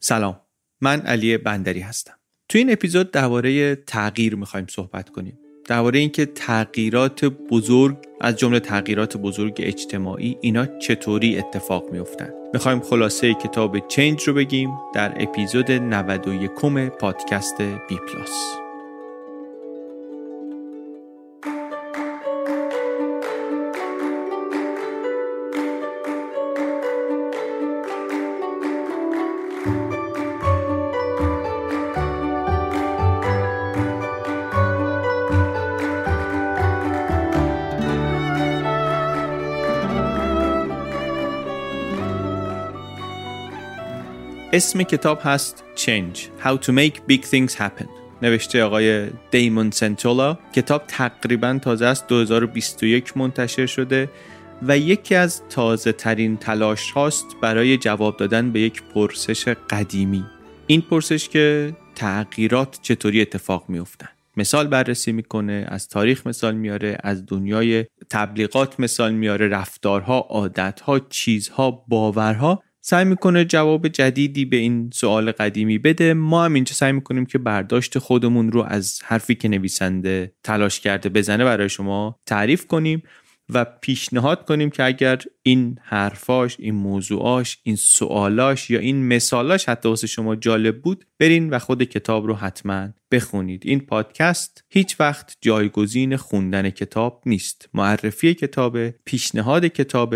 سلام. من علی بندری هستم. تو این اپیزود درباره تغییر می‌خوایم صحبت کنیم. درباره اینکه تغییرات بزرگ از جمله تغییرات بزرگ اجتماعی اینا چطوری اتفاق میفتن می‌خوایم خلاصه کتاب چنج رو بگیم در اپیزود 91 پادکست بی پلاس اسم کتاب هست Change How to Make Big Things Happen. نوشته آقای دیمون سنتولا کتاب تقریبا تازه است 2021 منتشر شده و یکی از تازه ترین تلاش هاست برای جواب دادن به یک پرسش قدیمی. این پرسش که تغییرات چطوری اتفاق میافتن؟ مثال بررسی می‌کنه از تاریخ مثال میاره از دنیای تبلیغات مثال میاره رفتارها عادتها چیزها باورها. سعی می‌کنه جواب جدیدی به این سوال قدیمی بده. ما هم اینجا سعی می‌کنیم که برداشت خودمون رو از حرفی که نویسنده تلاش کرده بزنه برای شما تعریف کنیم و پیشنهاد کنیم که اگر این حرفاش این موضوعاش این سوالاش یا این مثالاش حتی واسه شما جالب بود برین و خود کتاب رو حتما بخونید. این پادکست هیچ وقت جایگزین خوندن کتاب نیست. معرفی کتاب پیشنهاد کتاب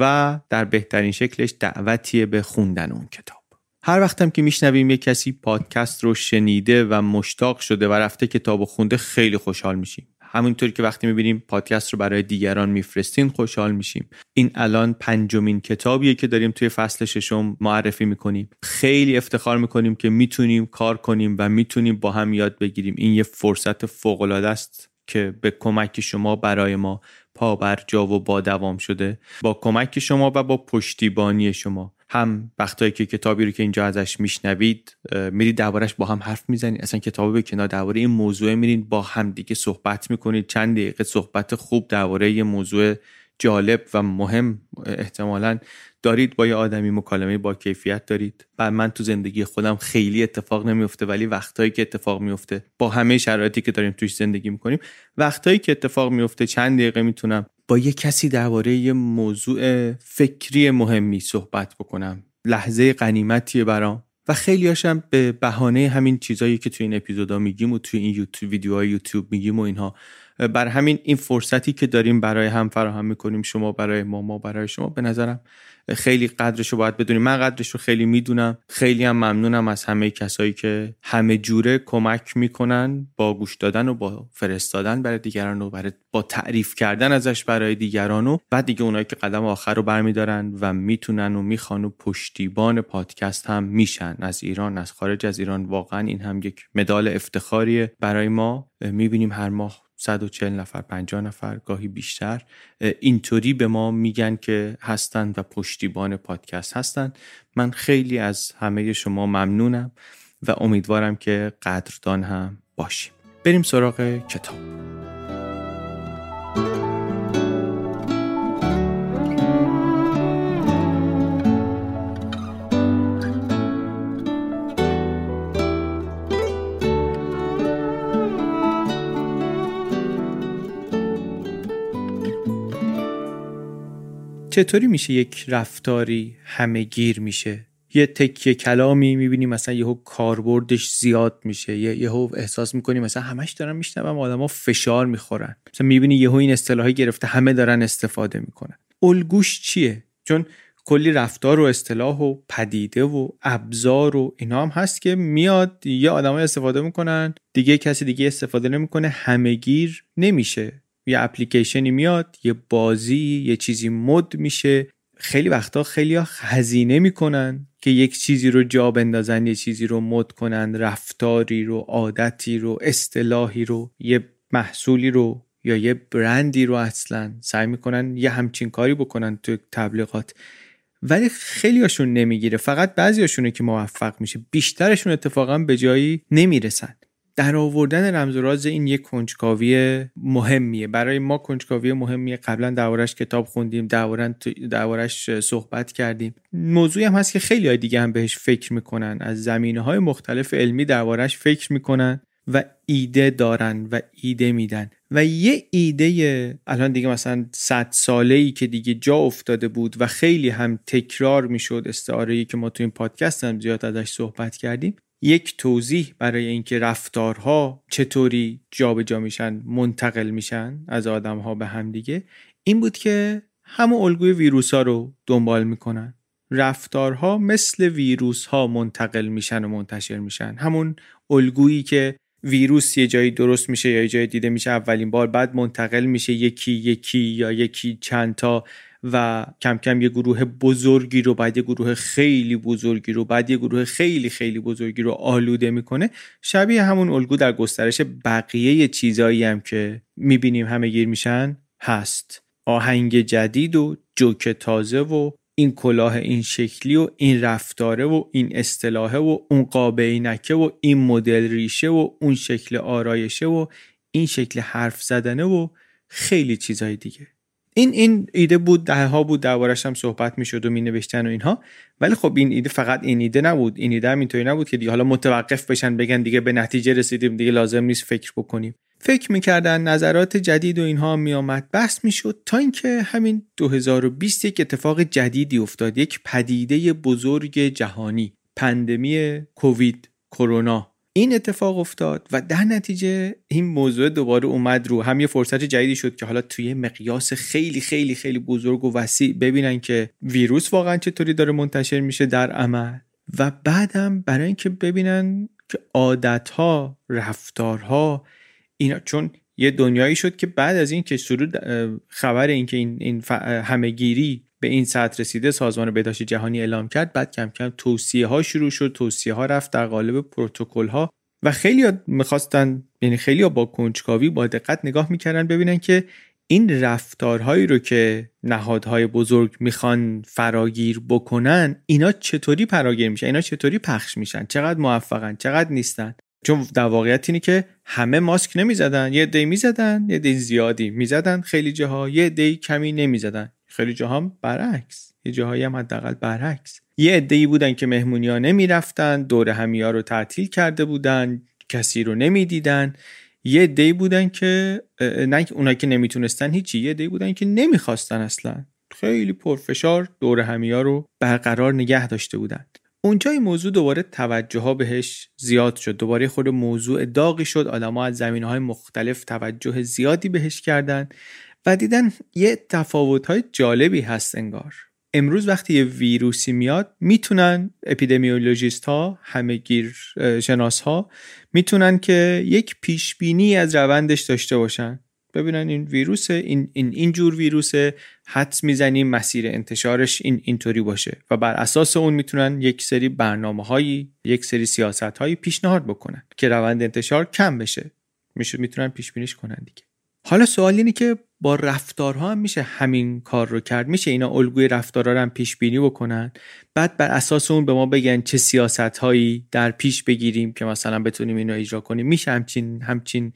و در بهترین شکلش دعوتیه به خوندن اون کتاب. هر وقتم که میشنویم یه کسی پادکست رو شنیده و مشتاق شده و رفته کتاب و خونده خیلی خوشحال میشیم. همونطوری که وقتی می‌بینیم پادکست رو برای دیگران میفرستین خوشحال میشیم. این الان پنجمین کتابیه که داریم توی فصل ششم معرفی می‌کنیم. خیلی افتخار می‌کنیم که می‌تونیم کار کنیم و می‌تونیم با هم یاد بگیریم. این یه فرصت فوق است که به کمک شما برای ما پا بر جا و با دوام شده با کمک شما و با پشتیبانی شما. هم وقتایی که کتابی رو که اینجا ازش میشنوید میرید دربارش با هم حرف می‌زنید. اصلا کتابی به کنار درباره این موضوع میرید با هم دیگه صحبت می‌کنید. چند دقیقه صحبت خوب درباره یه موضوع جالب و مهم احتمالا دارید با یه آدمی مکالمه با کیفیت دارید. و من تو زندگی خودم خیلی اتفاق نمیفته ولی وقتایی که اتفاق میفته با همه شرایطی که داریم توش زندگی می‌کنیم وقتایی که اتفاق میفته چند دقیقه می‌تونم با یه کسی درباره یه موضوع فکری مهمی صحبت بکنم. لحظه قنیمتیه برام. و خیلی هاشم به بهانه همین چیزایی که توی این اپیزودا میگیم و توی این یوتیوب ویدیوهای یوتیوب میگیم و اینها. بر همین این فرصتی که داریم برای هم فراهم می‌کنیم شما برای ما ما برای شما. به نظرم خیلی قدرش رو باید بدونیم. من قدرش رو خیلی می‌دونم. خیلی هم ممنونم از همه کسایی که همه جوره کمک می‌کنن با گوش دادن و با فرستادن برای دیگران و برای با تعریف کردن ازش برای دیگران و بعد دیگه اونایی که قدم آخر رو برمیدارن و می‌تونن و می‌خوان و پشتیبان پادکست هم میشن. از ایران از خارج از ایران. واقعا این هم یک مدال افتخاریه. برای ما می‌بینیم هر ماه 140 نفر 50 نفر گاهی بیشتر. اینطوری به ما میگن که هستند و پشتیبان پادکست هستند من خیلی از همه شما ممنونم و امیدوارم که قدردان هم باشیم. بریم سراغ کتاب. چطوری میشه یک رفتاری همه گیر میشه؟ یه تکیه کلامی می‌بینی مثلا یهو کاربردش زیاد میشه یه یهو احساس می‌کنی مثلا همش دارن میشنوم آدما فشار می‌خورن. مثلا می‌بینی یهو این اصطلاحی گرفته همه دارن استفاده می‌کنن. الگوش چیه؟ چون کلی رفتار و اصطلاح و پدیده و ابزار و اینا هم هست که میاد یه آدمای استفاده می‌کنن دیگه کسی دیگه استفاده نمی‌کنه همهگیر نمیشه. یه اپلیکیشنی میاد یه بازی یه چیزی مد میشه. خیلی وقتا خیلی هزینه می‌کنن که یک چیزی رو جا بندازن یه چیزی رو مد کنن رفتاری رو عادتی رو اصطلاحی رو یه محصولی رو یا یه برندی رو اصلا سعی می‌کنن یه همچین کاری بکنن تو تبلیغات. ولی خیلیاشون نمی‌گیره فقط بعضیاشونه که موفق میشه. بیشترشون اتفاقا به جایی نمی‌رسن. در آوردن رمز و راز این یک کنجکاوی مهمیه. برای ما کنجکاوی مهمیه. قبلا دربارش کتاب خوندیم دربارش صحبت کردیم. موضوعی هم هست که خیلی های دیگه هم بهش فکر می‌کنن. از زمینه های مختلف علمی دربارش فکر می‌کنن و ایده دارن و ایده میدن. و یه ایده الان دیگه مثلا صد ساله ای که دیگه جا افتاده بود و خیلی هم تکرار می‌شد استعاره ای که ما تو این پادکست هم زیاد ازش صحبت کردیم. یک توضیح برای اینکه رفتارها چطوری جابجا جا میشن منتقل میشن از آدم ها به هم دیگه این بود که همون الگوی ویروس ها رو دنبال می‌کنن. رفتارها مثل ویروس ها منتقل میشن و منتشر میشن. همون الگویی که ویروس یه جایی درست میشه یا یه جایی دیده میشه اولین بار بعد منتقل میشه یکی یکی یا یکی چند تا و کم کم یه گروه بزرگی رو بعد یه گروه خیلی بزرگی رو بعد یه گروه خیلی خیلی بزرگی رو آلوده می‌کنه. شبیه همون الگو در گسترش بقیه چیزایی هم که می‌بینیم همه گیر میشن هست. آهنگ جدید و جوک تازه و این کلاه این شکلی و این رفتاره و این اصطلاحه و اون قابه نکه و این مدل ریشه و اون شکل آرایشه و این شکل حرف زدنه و خیلی چیزهای دیگه. این این ایده بود ده ها بود دربارش هم صحبت می‌شد و می نوشتن و اینها. ولی خب این ایده فقط این ایده نبود. این ایده هم اینطوری نبود که دیگه حالا متوقف بشن بگن دیگه به نتیجه رسیدیم دیگه لازم نیست فکر بکنیم. فکر می‌کردن نظرات جدید و اینها میآمد. بحث می‌شد تا اینکه همین 2020 یک اتفاق جدیدی افتاد. یک پدیده بزرگ جهانی پندمی کووید کرونا. این اتفاق افتاد و در نتیجه این موضوع دوباره اومد رو هم یه فرصت جدیدی شد که حالا توی مقیاس خیلی خیلی خیلی بزرگ و وسیع ببینن که ویروس واقعا چطوری داره منتشر میشه در عمل. و بعدم برای اینکه ببینن که عادتها رفتارها اینا چون یه دنیایی شد که بعد از این که شروع خبر این که این, این همهگیری به این سطح رسیده سازمان بهداشت جهانی اعلام کرد. بعد کم کم توصیه ها شروع شد توصیه ها رفت در قالب پروتکل ها و خیلی می‌خواستن یعنی خیلی با کنجکاوی با دقت نگاه می‌کردن ببینن که این رفتارهایی رو که نهادهای بزرگ می‌خوان فراگیر بکنن اینا چطوری فراگیر میشن؟ اینا چطوری پخش میشن؟ چقدر موفقن؟ چقدر نیستن؟ چون در واقعیت اینه که همه ماسک نمی‌زدن. یه دی می‌زدن یه دی زیادی می‌زدن خیلی جاها یه دی کمی نمی‌زدن. خیلی جاها برعکس. یه جاهایی هم حداقل برعکس. یه عده‌ای بودن که مهمونی ها نمی‌رفتن دور همیا رو تعطیل کرده بودن کسی رو نمی‌دیدن. یه عده‌ای بودن که نه اونایی که نمی‌تونستن هیچی یه عده‌ای بودن که نمی‌خواستن اصلا. خیلی پرفشار دور همیا رو برقرار نگه داشته بودن. اونجا این موضوع دوباره توجه ها بهش زیاد شد. دوباره خود موضوع داغی شد. آدما از زمین های مختلف توجه زیادی بهش کردن. و دیدن یه تفاوت های جالبی هست انگار. امروز وقتی یه ویروسی میاد می‌تونن اپیدمیولوژیست ها همه گیر شناس ها می‌تونن که یک پیش بینی از روندش داشته باشن. ببینن این ویروس این این اینجور ویروس حدس می‌زنیم مسیر انتشارش این اینطوری باشه و بر اساس اون می‌تونن یک سری برنامه هایی یک سری سیاست هایی پیشنهاد بکنن که روند انتشار کم بشه. میشه می‌تونن پیش بینیش کنن دیگه. حالا سوال اینه که با رفتارها هم میشه همین کار رو کرد؟ میشه اینا الگوی رفتارها رو هم پیش بینی بکنن؟ بعد بر اساس اون به ما بگن چه سیاست هایی در پیش بگیریم که مثلا بتونیم اینو اجرا کنیم؟ میشه همچین همچین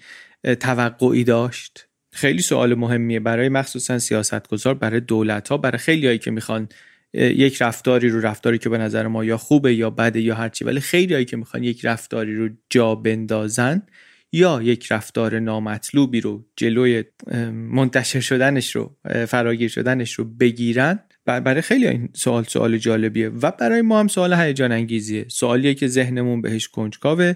توقعی داشت؟ خیلی سوال مهمیه. برای مخصوصا سیاستگزار برای دولت ها برای خیلی هایی که می‌خوان یک رفتاری رو رفتاری که به نظر ما یا خوبه یا بده یا هرچی ولی خیلی هایی که می‌خوان یک رفتاری رو جا بندازن یا یک رفتار نامطلوبی رو جلوی منتشر شدنش رو فراگیر شدنش رو بگیرن برای خیلی این سوال سوال جالبیه. و برای ما هم سوال هیجان انگیزیه. سوالیه که ذهنمون بهش کنجکاوه.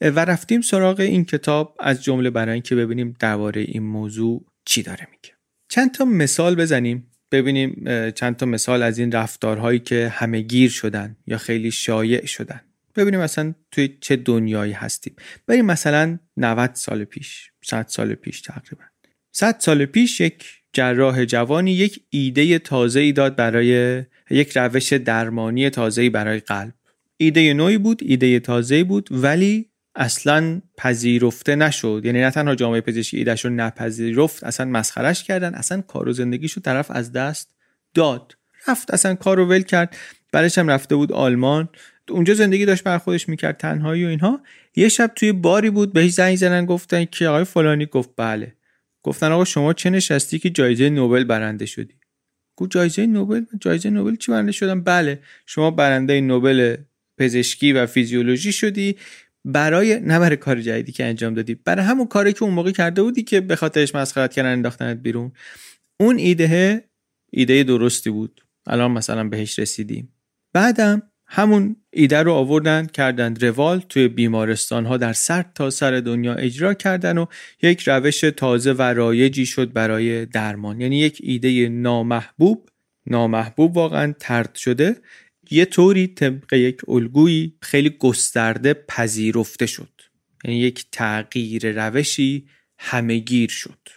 و رفتیم سراغ این کتاب از جمله برای اینکه ببینیم درباره این موضوع چی داره میگه. چند تا مثال بزنیم. ببینیم چند تا مثال از این رفتارهایی که همه گیر شدن یا خیلی شایع شدن. ببینیم مثلا توی چه دنیایی هستیم. بریم مثلا 90 سال پیش 100 سال پیش تقریبا. 100 سال پیش یک جراح جوانی یک ایده تازه ای داد برای یک روش درمانی تازه برای قلب. ایده نوعی بود ایده تازه بود ولی اصلا پذیرفته نشد. یعنی نه تنها جامعه پزشکی ایدهش رو نپذیرفت اصلا مسخرش کردن اصلا کار و زندگیشو طرف از دست داد. رفت اصلا کار رو ول کرد. بعدش هم رفته بود آلمان. اونجا زندگی داشت بر خودش می‌کرد تنهایی و اینها. یه شب توی باری بود بهش زنگ زدن گفتن که آقای فلانی. گفت بله. گفتن آقا شما چه نشستی که جایزه نوبل برنده شدی؟ گفت جایزه نوبل؟ جایزه نوبل چی برنده شدم؟ بله. شما برنده نوبل پزشکی و فیزیولوژی شدی. برای نه برای کار جدیدی که انجام دادی. برای همون کاری که اون موقع کرده بودی که به خاطرش مسخرت کردن انداختنت بیرون. اون ایده ایده درستی بود. الان مثلا بهش رسیدیم. بعدم همون ایده رو آوردن کردن روال توی بیمارستان ها در سر تا سر دنیا اجرا کردن و یک روش تازه و رایجی شد برای درمان. یعنی یک ایده نامحبوب نامحبوب واقعا ترد شده. یه طوری طبق یک الگویی خیلی گسترده پذیرفته شد. یعنی یک تغییر روشی همهگیر شد.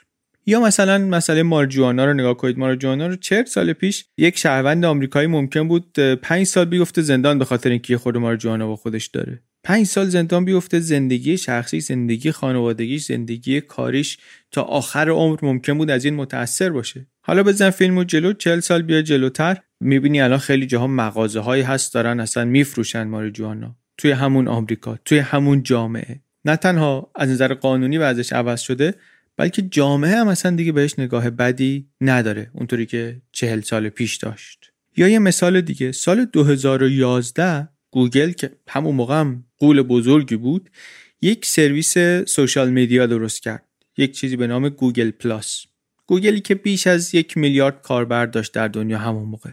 یا مثلا مسئله مارجوانا رو نگاه کنید. مارجوانا رو 40 سال پیش یک شهروند آمریکایی ممکن بود 5 سال بیفته زندان به خاطر اینکه خود مارجوانا با خودش داره. 5 سال زندان بیفته زندگی شخصی زندگی خانوادگیش زندگی کاریش تا آخر عمر ممکن بود از این متاثر باشه. حالا بزن فیلمو جلو 40 سال بیا جلوتر. می‌بینی الان خیلی جاها مغازه هایی هست دارن اصلا میفروشن ماریجوانا توی همون آمریکا توی همون جامعه. نه تنها از نظر قانونی ازش عوض شده بلکه جامعه هم اصلا دیگه بهش نگاه بدی نداره اونطوری که چهل سال پیش داشت. یا یه مثال دیگه سال 2011 گوگل که همون موقع هم قول بزرگی بود یک سرویس social media درست کرد. یک چیزی به نام گوگل پلاس. گوگلی که بیش از یک میلیارد کاربر داشت در دنیا همون موقع.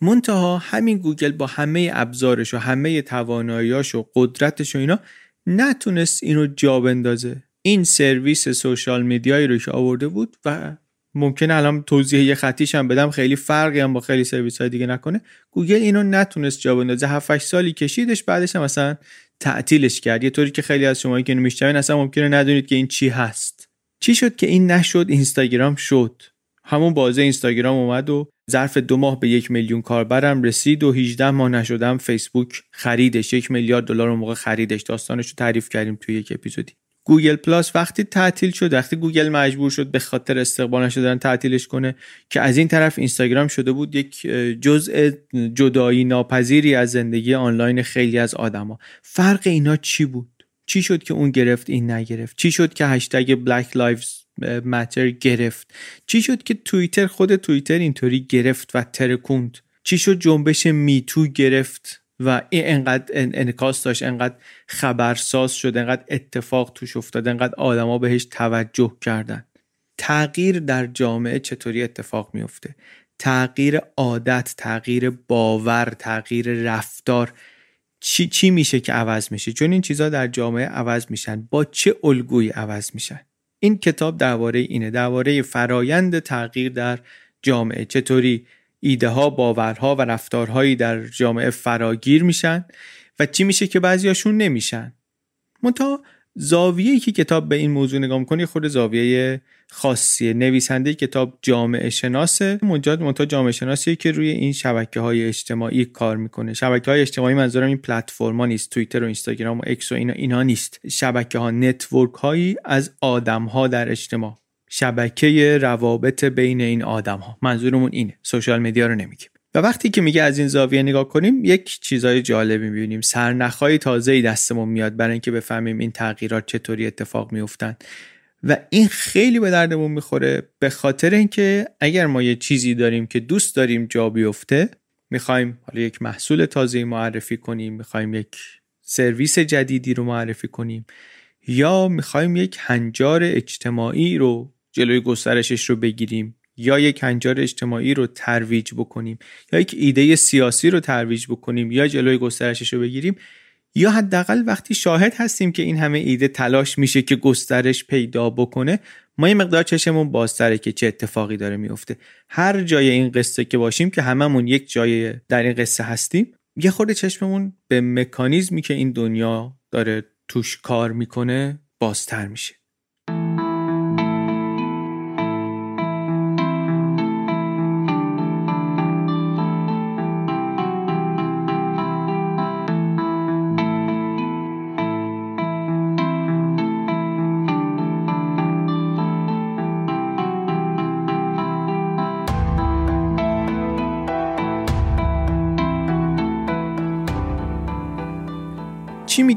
منتها همین گوگل با همه ابزارش و همه تواناییاش و قدرتش و اینا نتونست اینو جا بندازه. این سرویس social media یی رو که آورده بود و ممکنه الان توضیح یه خطیش هم بدم خیلی فرقی هم با خیلی سرویس های دیگه نکنه. گوگل اینو نتونست جا بندازه 7 سالی کشیدش بعدش هم مثلا تعطیلش کرد. یه طوری که خیلی از شما که میشنوین اصلا ممکنه ندونید که این چی هست. چی شد که این نشد؟ اینستاگرام شد. همون بازه اینستاگرام اومد و ظرف دو ماه به یک میلیون کاربرم رسید و 18 ماه نشدم فیسبوک خریدش. یک میلیارد دلار موقع خریدش. داستانش رو تعریف کردیم توی یک اپیزودی. گوگل پلاس وقتی تعطیل شد وقتی گوگل مجبور شد به خاطر استقبال نشدن تعطیلش کنه که از این طرف اینستاگرام شده بود یک جزء جدایی ناپذیری از زندگی آنلاین خیلی از آدما. فرق اینا چی بود؟ چی شد که اون گرفت این نگرفت؟ چی شد که هشتگ Black Lives Matter گرفت؟ چی شد که توییتر خود توییتر اینطوری گرفت و ترکوند؟ چی شد جنبش Me Too گرفت؟ و این انقدر انعکاس داشت انقدر خبرساز شد انقدر اتفاق توش افتاد انقدر آدما بهش توجه کردن. تغییر در جامعه چطوری اتفاق میفته تغییر عادت تغییر باور تغییر رفتار چی, چی میشه که عوض میشه؟ چون این چیزها در جامعه عوض میشن با چه الگویی عوض میشن؟ این کتاب درباره اینه درباره فرایند تغییر در جامعه. چطوری ایده ها باورها و رفتارهایی در جامعه فراگیر میشن و چی میشه که بعضیاشون نمیشن. منتها زاویه‌ای که کتاب به این موضوع نگاه می‌کنه خود زاویه خاصیه. نویسنده کتاب جامعه شناسه. مجاد منتها جامعه شناسیه که روی این شبکه های اجتماعی کار می‌کنه. شبکه های اجتماعی منظورم این پلتفرما نیست. توییتر و اینستاگرام و اکس و اینا اینا نیست. شبکه ها از آدم ها در اجتماع. شبکه روابط بین این آدم ها منظورمون اینه. سوشال مدیا رو نمیگیم. و وقتی که میگه از این زاویه نگاه کنیم یک چیزای جالبی می‌بینیم. سرنخهای تازه دستمون میاد برای اینکه بفهمیم این تغییرات چطوری اتفاق میفتن و این خیلی به دردمون می‌خوره به خاطر اینکه اگر ما یه چیزی داریم که دوست داریم جا بیفته می‌خوایم حالا یک محصول تازه معرفی کنیم می‌خوایم یک سرویس جدیدی رو معرفی کنیم یا می‌خوایم یک هنجار اجتماعی رو جلوی گسترشش رو بگیریم یا یک هنجار اجتماعی رو ترویج بکنیم یا یک ایده سیاسی رو ترویج بکنیم یا جلوی گسترشش رو بگیریم یا حداقل وقتی شاهد هستیم که این همه ایده تلاش میشه که گسترش پیدا بکنه ما یه مقدار چشمون بازتره که چه اتفاقی داره میفته. هر جای این قصه که باشیم که هممون یک جای در این قصه هستیم یه خورده چشممون به مکانیزمی که این دنیا داره توش کار می‌کنه بازتر میشه.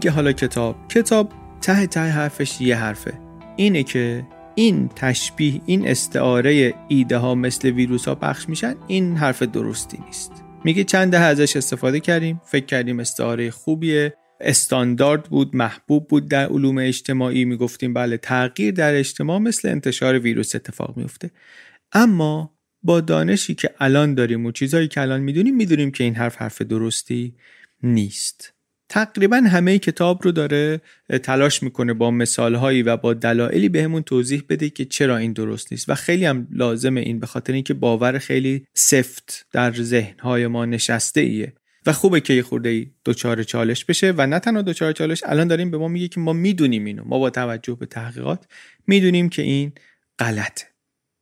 میگه حالا کتاب کتاب ته ته حرفش یه حرفه. اینه که این تشبیه این استعاره ایده ها مثل ویروس ها پخش میشن این حرف درستی نیست. میگه چند ده ازش استفاده کردیم فکر کردیم استعاره خوبیه استاندارد بود محبوب بود در علوم اجتماعی. می‌گفتیم بله تغییر در اجتماع مثل انتشار ویروس اتفاق میفته. اما با دانشی که الان داریم و چیزهایی که الان می‌دونیم می‌دونیم که این حرف حرف درستی نیست. تقریبا همه کتاب رو داره تلاش می‌کنه با مثالهایی و با دلایلی بهمون توضیح بده که چرا این درست نیست. و خیلی هم لازمه این به خاطر اینکه باور خیلی سفت در ذهنهای ما نشسته ایه و خوبه که یه خورده ای دوچار چالش بشه و نه تنها دوچار چالش الان داریم به ما میگه که ما می‌دونیم اینو. ما با توجه به تحقیقات می‌دونیم که این غلطه.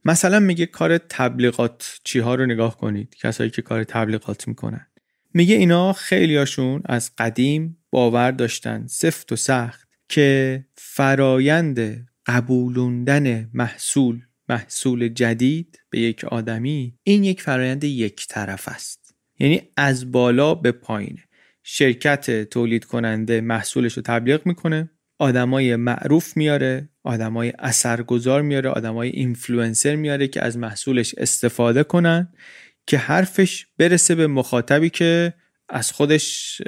مثلا میگه کار تبلیغات چی ها رو نگاه کنید؟ کسایی که کار تبلیغات می‌کنن. میگه اینا خیلیاشون از قدیم باور داشتن سفت و سخت که فرایند قبولوندن محصول محصول جدید به یک آدمی این یک فرایند یک طرفه است. یعنی از بالا به پایین. شرکت تولید کننده محصولش رو تبلیغ می‌کنه آدمای معروف میاره آدمای اثرگذار میاره آدمای اینفلوئنسر میاره که از محصولش استفاده کنن. که حرفش برسه به مخاطبی که از خودش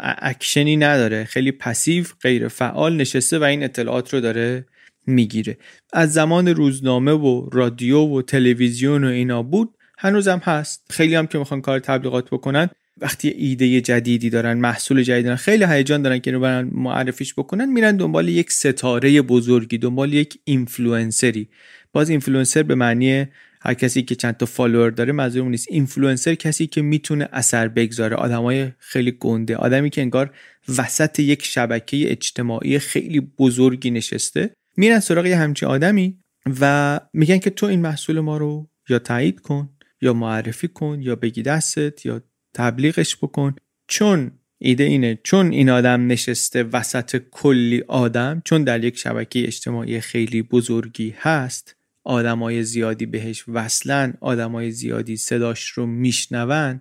اکشنی نداره. خیلی passive غیر فعال نشسته و این اطلاعات رو داره می‌گیره. از زمان روزنامه و رادیو و تلویزیون و اینا بود هنوزم هست. خیلی هم که می‌خوان کار تبلیغات بکنن وقتی ایده جدیدی دارن محصول جدیدی دارن خیلی هیجان دارن که برن معرفیش بکنن میرن دنبال یک ستاره بزرگی دنبال یک اینفلوئنسری باز اینفلوئنسر به معنی هر کسی که چند تا follower داره منظورم نیست. اینفلوئنسر کسی که می‌تونه اثر بگذاره. آدمای خیلی گنده. آدمی که انگار وسط یک شبکه اجتماعی خیلی بزرگی نشسته میرن سراغ یه همچین آدمی و میگن که تو این محصول ما رو یا تایید کن یا معرفی کن یا بگیر دستت یا تبلیغش بکن. چون ایده اینه چون این آدم نشسته وسط کلی آدم چون در یک شبکه اجتماعی خیلی بزرگی هست آدمای زیادی بهش وصلن آدمای زیادی صداش رو میشنون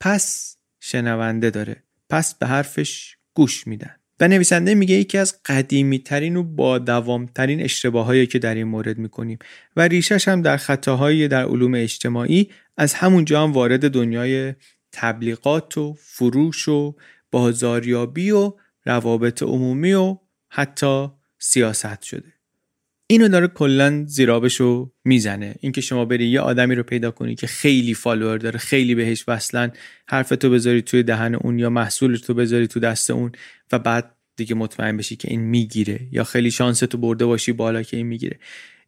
پس شنونده داره. پس به حرفش گوش میدن. و نویسنده میگه یکی از قدیمی ترین و با دوام ترین اشتباهایی که در این مورد می‌کنیم. و ریشش هم در خطاهایی در علوم اجتماعی از همونجا هم وارد دنیای تبلیغات و فروش و بازاریابی و روابط عمومی و حتی سیاست شده. اینو داره کلا زیرابشو می‌زنه. اینکه شما بری یه آدمی رو پیدا کنی که خیلی فالوور داره خیلی بهش وصلن حرفتو بذاری توی دهن اون یا محصول تو بذاری تو دست اون و بعد دیگه مطمئن بشی که این می‌گیره یا خیلی شانس تو برده باشی بالا که این می‌گیره.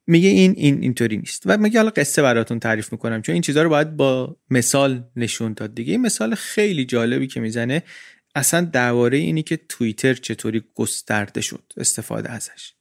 میگه این این اینطوری نیست. و میگه حالا قصه براتون تعریف می‌کنم چون این چیزها رو باید با مثال نشون داد دیگه. این مثال خیلی جالبی که می‌زنه اصلا درباره اینی که توییتر چطوری گسترده شد استفاده ازش.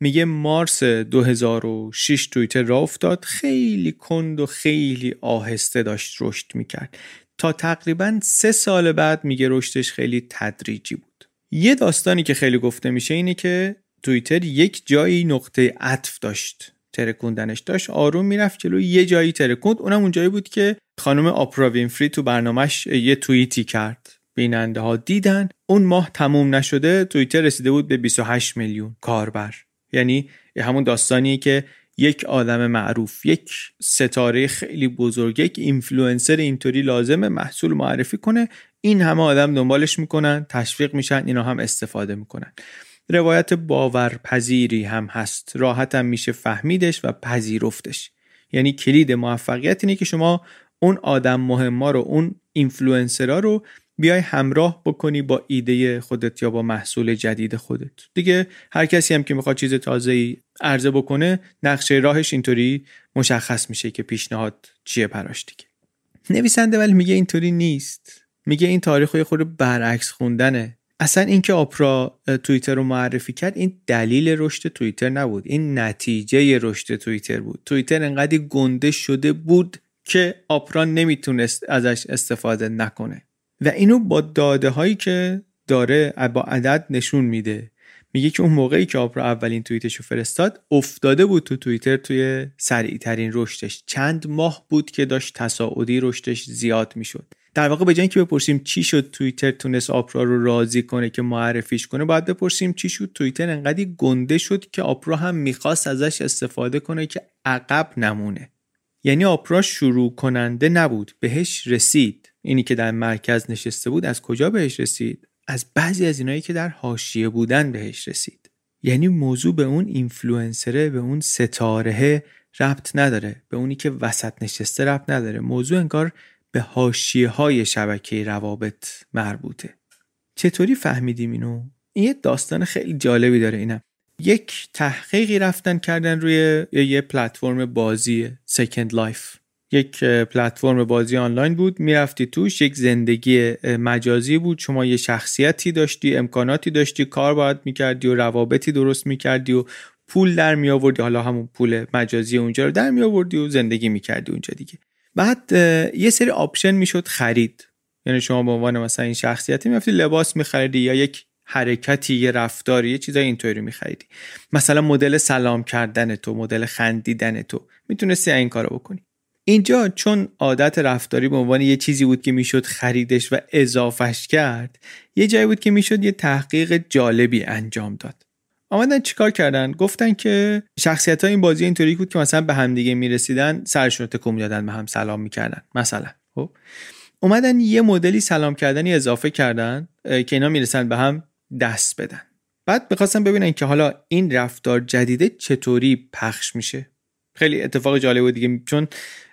میگه مارس 2006 توییتر را افتاد. خیلی کند و خیلی آهسته داشت رشد می‌کرد. تا تقریبا سه سال بعد میگه رشدش خیلی تدریجی بود. یه داستانی که خیلی گفته میشه اینه که توییتر یک جایی نقطه عطف داشت ترکوندنش داشت. آروم می‌رفت جلو یه جایی ترکوند. اونم اون جایی بود که خانم آپرا وینفری تو برنامهش یه توییتی کرد. بیننده ها دیدن. اون ماه تموم نشده توییتر رسیده بود به 28 میلیون کاربر. یعنی همون داستانی که یک آدم معروف یک ستاره خیلی بزرگ یک اینفلوئنسر اینطوری لازمه محصول معرفی کنه این همه آدم دنبالش می‌کنن تشویق میشن اینا هم استفاده می‌کنن. روایت باورپذیری هم هست راحت هم میشه فهمیدش و پذیرفتش. یعنی کلید موفقیت اینه که شما اون آدم مهما رو اون اینفلوئنسرا رو بیای همراه بکنی با ایده خودت یا با محصول جدید خودت. دیگه هر کسی هم که می‌خواد چیز تازه ای عرضه بکنه نقشه راهش اینطوری مشخص میشه که پیشنهاد چیه پراش دیگه. نویسنده ولی میگه اینطوری نیست. میگه این تاریخ خود برعکس خوندنه. اصلا اینکه آپرا توییتر رو معرفی کرد این دلیل رشد توییتر نبود. این نتیجه رشد توییتر بود. توییتر انقدر گنده شده بود که آپرا نمی‌تونست ازش استفاده نکنه. و اینو با داده هایی که داره با عدد نشون میده. میگه که اون موقعی که آپرا اولین توییتش رو فرستاد افتاده بود تو توییتر توی سریع ترین رشدش. چند ماه بود که داشت تصاعدی رشدش زیاد می‌شد. در واقع به جای که بپرسیم چی شد توییتر تونست آپرا رو راضی کنه که معرفیش کنه باید بپرسیم چی شد توییتر انقدر گنده شد که آپرا هم می‌خواست ازش استفاده کنه که عقب نمونه. یعنی آپرا شروع کننده نبود بهش رسید. اینی که در مرکز نشسته بود از کجا بهش رسید؟ از بعضی از اینایی که در حاشیه بودن بهش رسید. یعنی موضوع به اون اینفلوئنسره به اون ستاره ربط نداره به اونی که وسط نشسته ربط نداره. موضوع انگار به حاشیه های شبکه روابط مربوطه. چطوری فهمیدیم اینو؟ این یه داستان خیلی جالبی داره اینم. یک تحقیقی رفتن کردن روی یه پلتفرم بازی Second Life یک پلتفرم بازی آنلاین بود. می‌رفتی توش یک زندگی مجازی بود. شما یه شخصیتی داشتی امکاناتی داشتی کار باید می‌کردی و روابطی درست می‌کردی و پول در می آوردی حالا همون پول مجازی اونجا رو در می آوردی و زندگی می‌کردی اونجا دیگه. بعد یه سری آپشن می‌شد خرید. یعنی شما به عنوان مثلا این شخصیتی می‌رفتی لباس میخریدی یا یک حرکتی یه رفتاری یه چیزای اینطوری میخریدی. مثلا مدل سلام کردن تو مدل خندیدن تو. می‌تونستی این کارو بکنی. اینجا چون عادت رفتاری به عنوان یه چیزی بود که می‌شد خریدش و اضافش کرد یه جایی بود که می‌شد یه تحقیق جالبی انجام داد. آمدن چیکار کردن؟ گفتن که شخصیت های این بازی اینطوری بود که مثلا به همدیگه می‌رسیدن سرشون رو تکون می‌دادن به هم سلام می‌کردن مثلا. خب. اومدن یه مدلی سلام کردنی اضافه کردن که اینا می‌رسن به هم دست بدن. بعد می‌خواستم ببینن که حالا این رفتار جدیده چطوری پخش میشه. خیلی اتفاق جالب دیگه. چون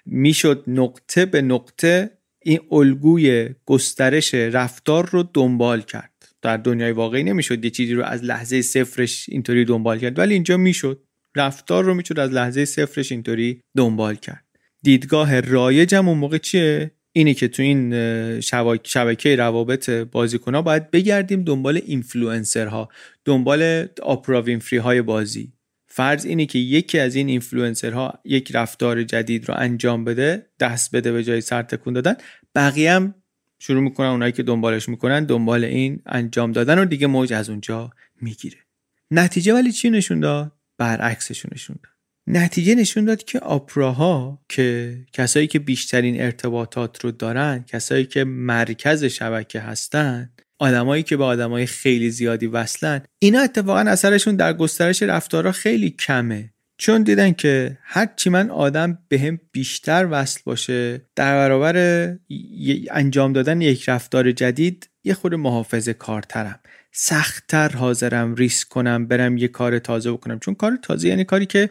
می‌شد نقطه به نقطه این الگوی گسترش رفتار رو دنبال کرد. در دنیای واقعی نمی‌شد یه چیزی رو از لحظه صفرش اینطوری دنبال کرد ولی اینجا می‌شد. رفتار رو می‌شد از لحظه صفرش اینطوری دنبال کرد. دیدگاه رایجم اون موقع چیه؟ اینی که تو این شبکه روابط بازیکن باید بگردیم دنبال اینفلوئنسرها دنبال آپرا وینفری های بازی. فرض اینه که یکی از این اینفلوئنسرها یک رفتار جدید رو انجام بده دست بده به جای سر تکون دادن بقیه هم شروع می‌کنن اونایی که دنبالش می‌کنن دنبال این انجام دادن رو دیگه موج از اونجا می‌گیره. نتیجه ولی چی نشون داد؟ برعکسش نشون داد. نتیجه نشون داد که آپراها که کسایی که بیشترین ارتباطات رو دارن کسایی که مرکز شبکه هستن آدمایی که به آدمای خیلی زیادی وصلن اینا اتفاقا اثرشون در گسترش رفتارها خیلی کمه. چون دیدن که هرچی من آدم به هم بیشتر وصل باشه در برابر انجام دادن یک رفتار جدید یه خود محافظه کارترم. سختتر حاضرم ریسک کنم برم یه کار تازه بکنم. چون کار تازه یعنی کاری که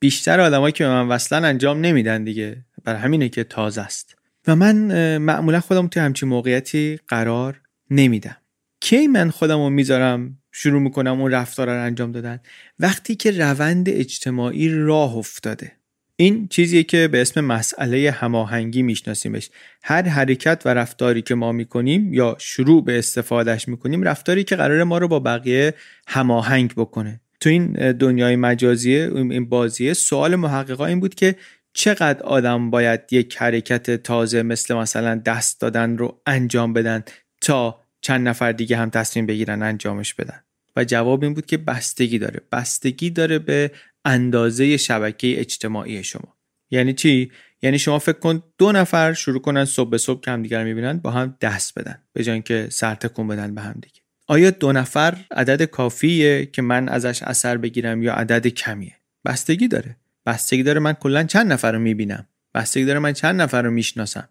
بیشتر آدمایی که به من وصلن انجام نمیدن دیگه. بر همینه که تازه است. و من معمولا خودم توی همچین موقعیتی قرار نمیدم. کی من خودم رو می‌ذارم؟ شروع می‌کنم اون رفتار رو انجام دادن. وقتی که روند اجتماعی راه افتاده. این چیزیه که به اسم مسئله هماهنگی میشناسیمش. هر حرکت و رفتاری که ما می‌کنیم یا شروع به استفادهش می‌کنیم رفتاری که قرار ما رو با بقیه هماهنگ بکنه. تو این دنیای مجازیه این بازیه سوال محققا این بود که چقدر آدم باید یک حرکت تازه مثل مثلا دست دادن رو انجام بدن؟ تا چند نفر دیگه هم تصمیم بگیرن انجامش بدن. و جواب این بود که بستگی داره. بستگی داره به اندازه شبکه اجتماعی شما. یعنی چی؟ یعنی شما فکر کن دو نفر شروع کنن صبح به صبح که همدیگر می‌بینن با هم دست بدن. به جای اینکه سر تکون بدن به هم دیگه. آیا دو نفر عدد کافیه که من ازش اثر بگیرم یا عدد کمیه؟ بستگی داره. بستگی داره من کلا چند نفر رو می‌بینم. بستگی داره من چند نفر رو می‌شناسم.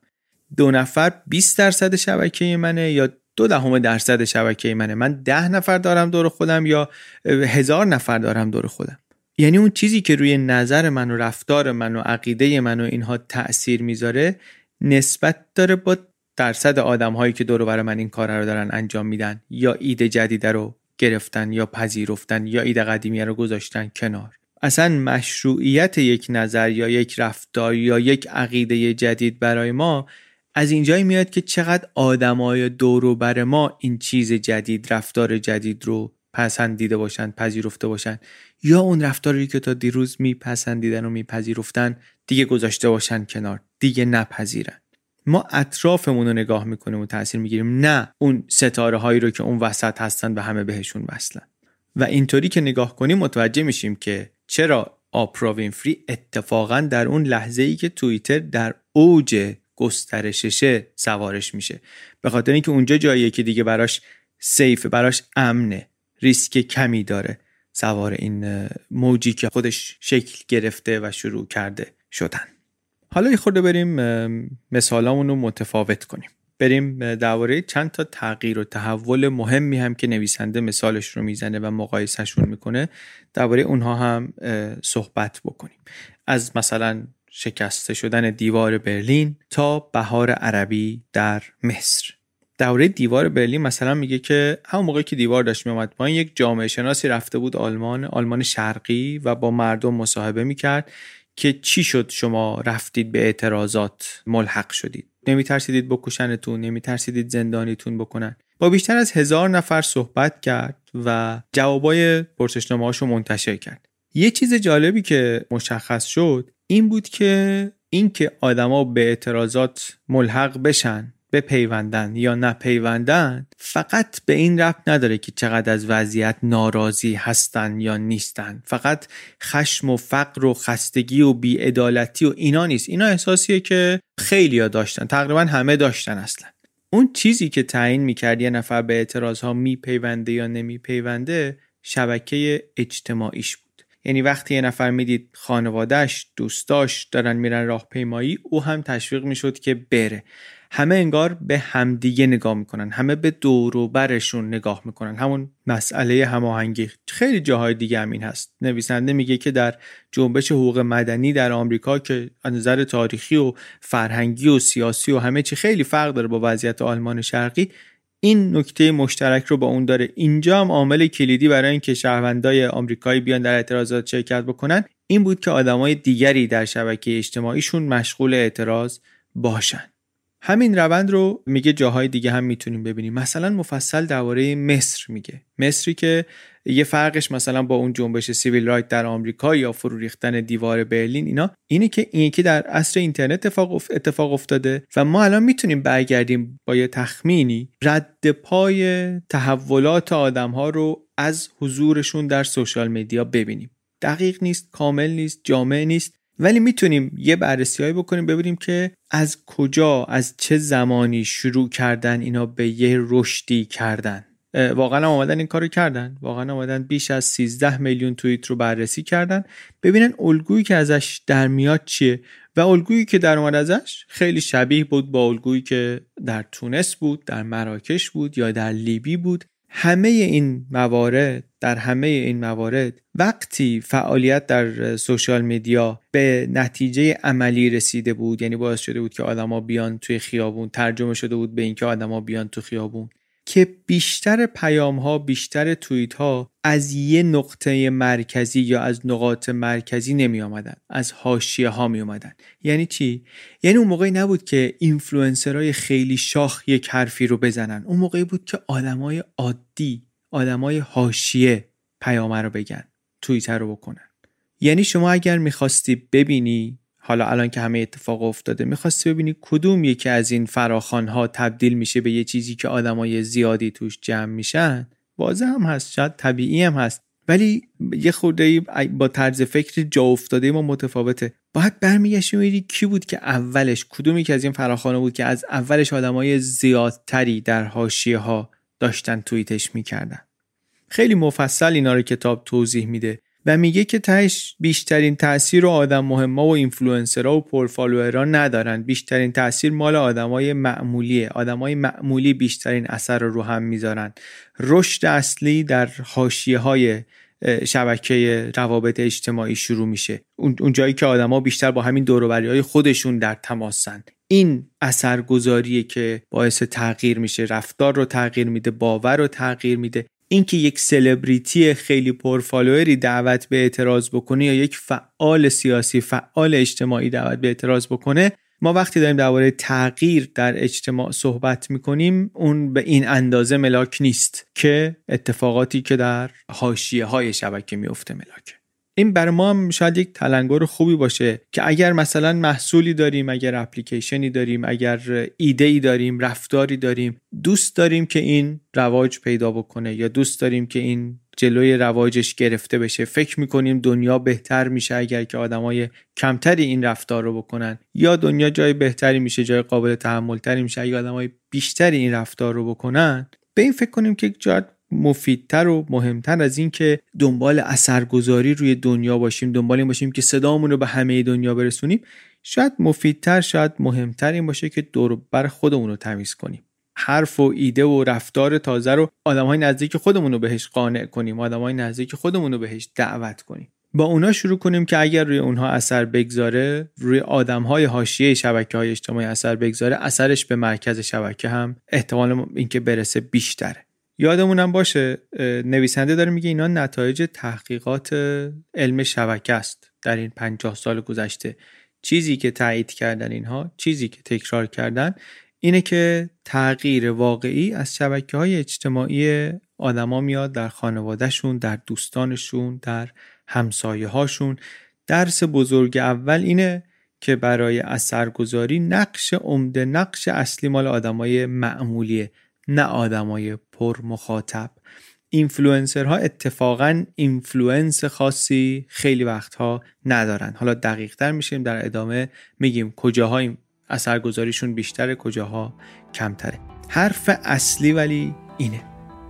دو نفر 20 درصد شبکه منه یا دو دهم درصد شبکه منه. من ده نفر دارم دور خودم یا هزار نفر دارم دور خودم. یعنی اون چیزی که روی نظر من و رفتار من و عقیده من و اینها تاثیر می‌ذاره نسبت داره با درصد آدم هایی که دور بر من این کار رو دارن انجام میدن. یا ایده جدیده رو گرفتن یا پذیرفتن یا ایده قدیمی رو گذاشتن کنار. اصلا مشروعیت یک نظر یا یک رفتار یا یک عقیده جدید برای ما از اینجایی میاد که چقدر آدمای دور بر ما این چیز جدید رفتار جدید رو پسندیده باشن پذیرفته باشن. یا اون رفتاری که تا دیروز میپسندیدن و میپذیرفتن دیگه گذاشته باشن کنار دیگه نپذیرن. ما اطرافمون رو نگاه می‌کنیم و تاثیر می‌گیریم. نه اون ستاره هایی رو که اون وسط هستن و همه بهشون وصلن. و اینطوری که نگاه کنیم متوجه میشیم که چرا آپرا وینفری اتفاقا در اون لحظه ای که توییتر در اوج گسترششه سوارش میشه. به خاطر اینکه اونجا جاییه که دیگه براش سیف براش امنه ریسک کمی داره سوار این موجی که خودش شکل گرفته و شروع کرده شدن. حالا یه خورده بریم مثالامون رو متفاوت کنیم. بریم درباره چند تا تغییر و تحول مهمی هم که نویسنده مثالش رو می‌زنه و مقایسهشون می‌کنه. درباره اونها هم صحبت بکنیم. از مثلا شکسته شدن دیوار برلین تا بهار عربی در مصر. دوره دیوار برلین مثلا میگه که همون موقعی که دیوار داشت میومد پایین یک جامعه شناسی رفته بود آلمان آلمان شرقی و با مردم مصاحبه می‌کرد که چی شد شما رفتید به اعتراضات ملحق شدید؟ نمی ترسیدید بکشنتون نمی ترسیدید زندانیتون بکنن؟ با بیشتر از هزار نفر صحبت کرد و جوابای پرسشنامه منتشر کرد. یه چیز جالبی که مشخص شد این بود که اینکه آدما به اعتراضات ملحق بشن بپیوندن یا نپیوندن فقط به این ربط نداره که چقدر از وضعیت ناراضی هستن یا نیستن. فقط خشم و فقر و خستگی و بیعدالتی و اینا نیست. اینا احساسیه که خیلی ها داشتن. تقریبا همه داشتن اصلا. اون چیزی که تعیین می‌کرد یه نفر به اعتراض ها میپیونده یا نمیپیونده شبکه اجتماعیش یعنی وقتی یه نفر می‌دید خانوادهش دوستاش دارن میرن راهپیمایی او هم تشویق می‌شد که بره. همه انگار به همدیگه نگاه می‌کنن همه به دور و برشون نگاه می‌کنن. همون مسئله هماهنگی. خیلی جاهای دیگه همین هست. نویسنده میگه که در جنبش حقوق مدنی در آمریکا که از نظر تاریخی و فرهنگی و سیاسی و همه چی خیلی فرق داره با وضعیت آلمان شرقی این نکته مشترک رو با اون داره. اینجا هم عامل کلیدی برای اینکه شهروندای آمریکایی بیان در اعتراضات شرکت بکنن این بود که آدمای دیگری در شبکه اجتماعیشون مشغول اعتراض باشن. همین روند رو میگه جاهای دیگه هم می‌تونیم ببینیم. مثلا مفصل درباره مصر میگه. مصری که یه فرقش مثلا با اون جنبش سیویل رایت در آمریکا یا فرو ریختن دیوار برلین اینا اینه که این یکی در عصر اینترنت اتفاق, اتفاق افتاده و ما الان می‌تونیم برگردیم با یه تخمینی رد پای تحولات آدم ها رو از حضورشون در سوشال مدیا ببینیم. دقیق نیست کامل نیست جامع نیست ولی می‌تونیم یه بررسی بکنیم ببینیم که از کجا از چه زمانی شروع کردن اینا به یه رشدی کردن. واقعا آمدن این کارو کردن. واقعا آمدن بیش از 13 میلیون توییت رو بررسی کردن. ببینن الگویی که ازش در میاد چیه؟ و الگویی که در اومد ازش خیلی شبیه بود با الگویی که در تونس بود در مراکش بود یا در لیبی بود. همه این موارد در همه این موارد وقتی فعالیت در سوشال میدیا به نتیجه عملی رسیده بود یعنی باعث شده بود که آدما بیان توی خیابون ترجمه شده بود به اینکه آدما بیان تو خیابون. که بیشتر پیام ها بیشتر توییت ها از یه نقطه مرکزی یا از نقاط مرکزی نمی آمدن از حاشیه ها می آمدن یعنی چی؟ یعنی اون موقعی نبود که اینفلوئنسرای خیلی شاخ یک حرفی رو بزنن. اون موقعی بود که آدمای عادی آدمای حاشیه پیامه رو بگن توییتر رو بکنن. یعنی شما اگر می‌خواستی ببینی حالا الان که همه اتفاق افتاده می‌خواستی ببینی کدوم یکی از این فراخان ها تبدیل میشه به یه چیزی که آدمای زیادی توش جمع میشن؟ واضح هم هست شاید طبیعی هم هست. ولی یه خورده با طرز فکر جا افتاده ما متفاوته. باید برمیگشتیم میدی کی بود که اولش کدومی که از این فراخانه بود که از اولش آدمای زیادتری در حاشیه ها داشتن توییتش می‌کردن. خیلی مفصل اینا رو کتاب توضیح میده. و میگه که تهش بیشترین تاثیر رو آدم مهمه و اینفلوئنسرها و پرفالوئرها ندارن. بیشترین تاثیر مال آدمای معمولیه. آدمای معمولی بیشترین اثر رو رو هم می‌ذارن. رشد اصلی در حاشیه های شبکه روابط اجتماعی شروع میشه. اون جایی که آدما بیشتر با همین دوروبری های خودشون در تماسن. این اثرگذاریه که باعث تغییر میشه. رفتار رو تغییر میده. باور رو تغییر میده. اینکه یک سلبریتی خیلی پرفالوئری دعوت به اعتراض بکنه یا یک فعال سیاسی فعال اجتماعی دعوت به اعتراض بکنه ما وقتی داریم درباره تغییر در اجتماع صحبت می‌کنیم اون به این اندازه ملاک نیست که اتفاقاتی که در حاشیه های شبکه میفته ملاکه. این برای ما هم شاید یک تلنگر خوبی باشه که اگر مثلا محصولی داریم اگر اپلیکیشنی داریم اگر ایده ای داریم رفتاری داریم دوست داریم که این رواج پیدا بکنه یا دوست داریم که این جلوی رواجش گرفته بشه. فکر می‌کنیم دنیا بهتر میشه اگر که آدمای کمتری این رفتار رو بکنن. یا دنیا جای بهتری میشه جای قابل تحملتری میشه. اگر آدمای بیشتری این رفتار رو بکنن به این فکر کنیم که جاید مفیدتر و مهمتر از این که دنبال اثرگذاری روی دنیا باشیم دنبال این باشیم که صدامون رو به همه دنیا برسونیم. شاید مفیدتر شاید مهمتر این باشه که دور بر خودمون رو تمیز کنیم. حرف و ایده و رفتار تازه رو آدم های نزدیک خودمون رو بهش قانع کنیم آدم های نزدیک خودمون رو بهش دعوت کنیم. با اونا شروع کنیم که اگر روی اونها اثر بگذاره روی آدم های حاشیه شبکه های اجتماعی اثر بگذاره اثرش به مرکز شبکه هم احتمال اینکه برسه بیشتره. یادمونم باشه نویسنده داره میگه اینا نتایج تحقیقات علم شبکه است. در این پنجاه سال گذشته چیزی که تایید کردن اینها چیزی که تکرار کردن اینه که تغییر واقعی از شبکه های اجتماعی آدما میاد در خانوادهشون در دوستانشون در همسایه هاشون درس بزرگ اول اینه که برای اثرگذاری نقش عمده نقش اصلی مال آدمای معمولیه. نه آدمای پر مخاطب. اینفلوئنسرها اتفاقا influence خاصی خیلی وقتها ندارن. حالا دقیق تر میشیم در ادامه میگیم کجاها اثرگذاریشون بیشتره کجاها کمتره. حرف اصلی ولی اینه.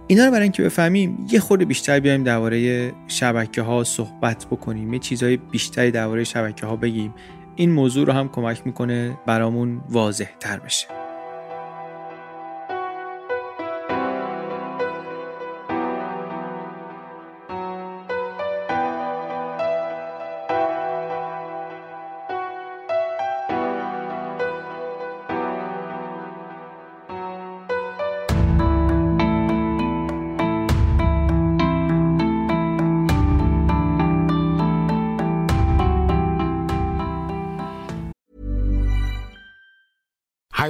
اینا رو برای اینکه بفهمیم یه خورده بیشتر بیایم درباره شبکه ها صحبت بکنیم. یه چیزهای بیشتری درباره شبکه ها بگیم. این موضوع رو هم کمک می‌کنه برامون واضح تر بشه.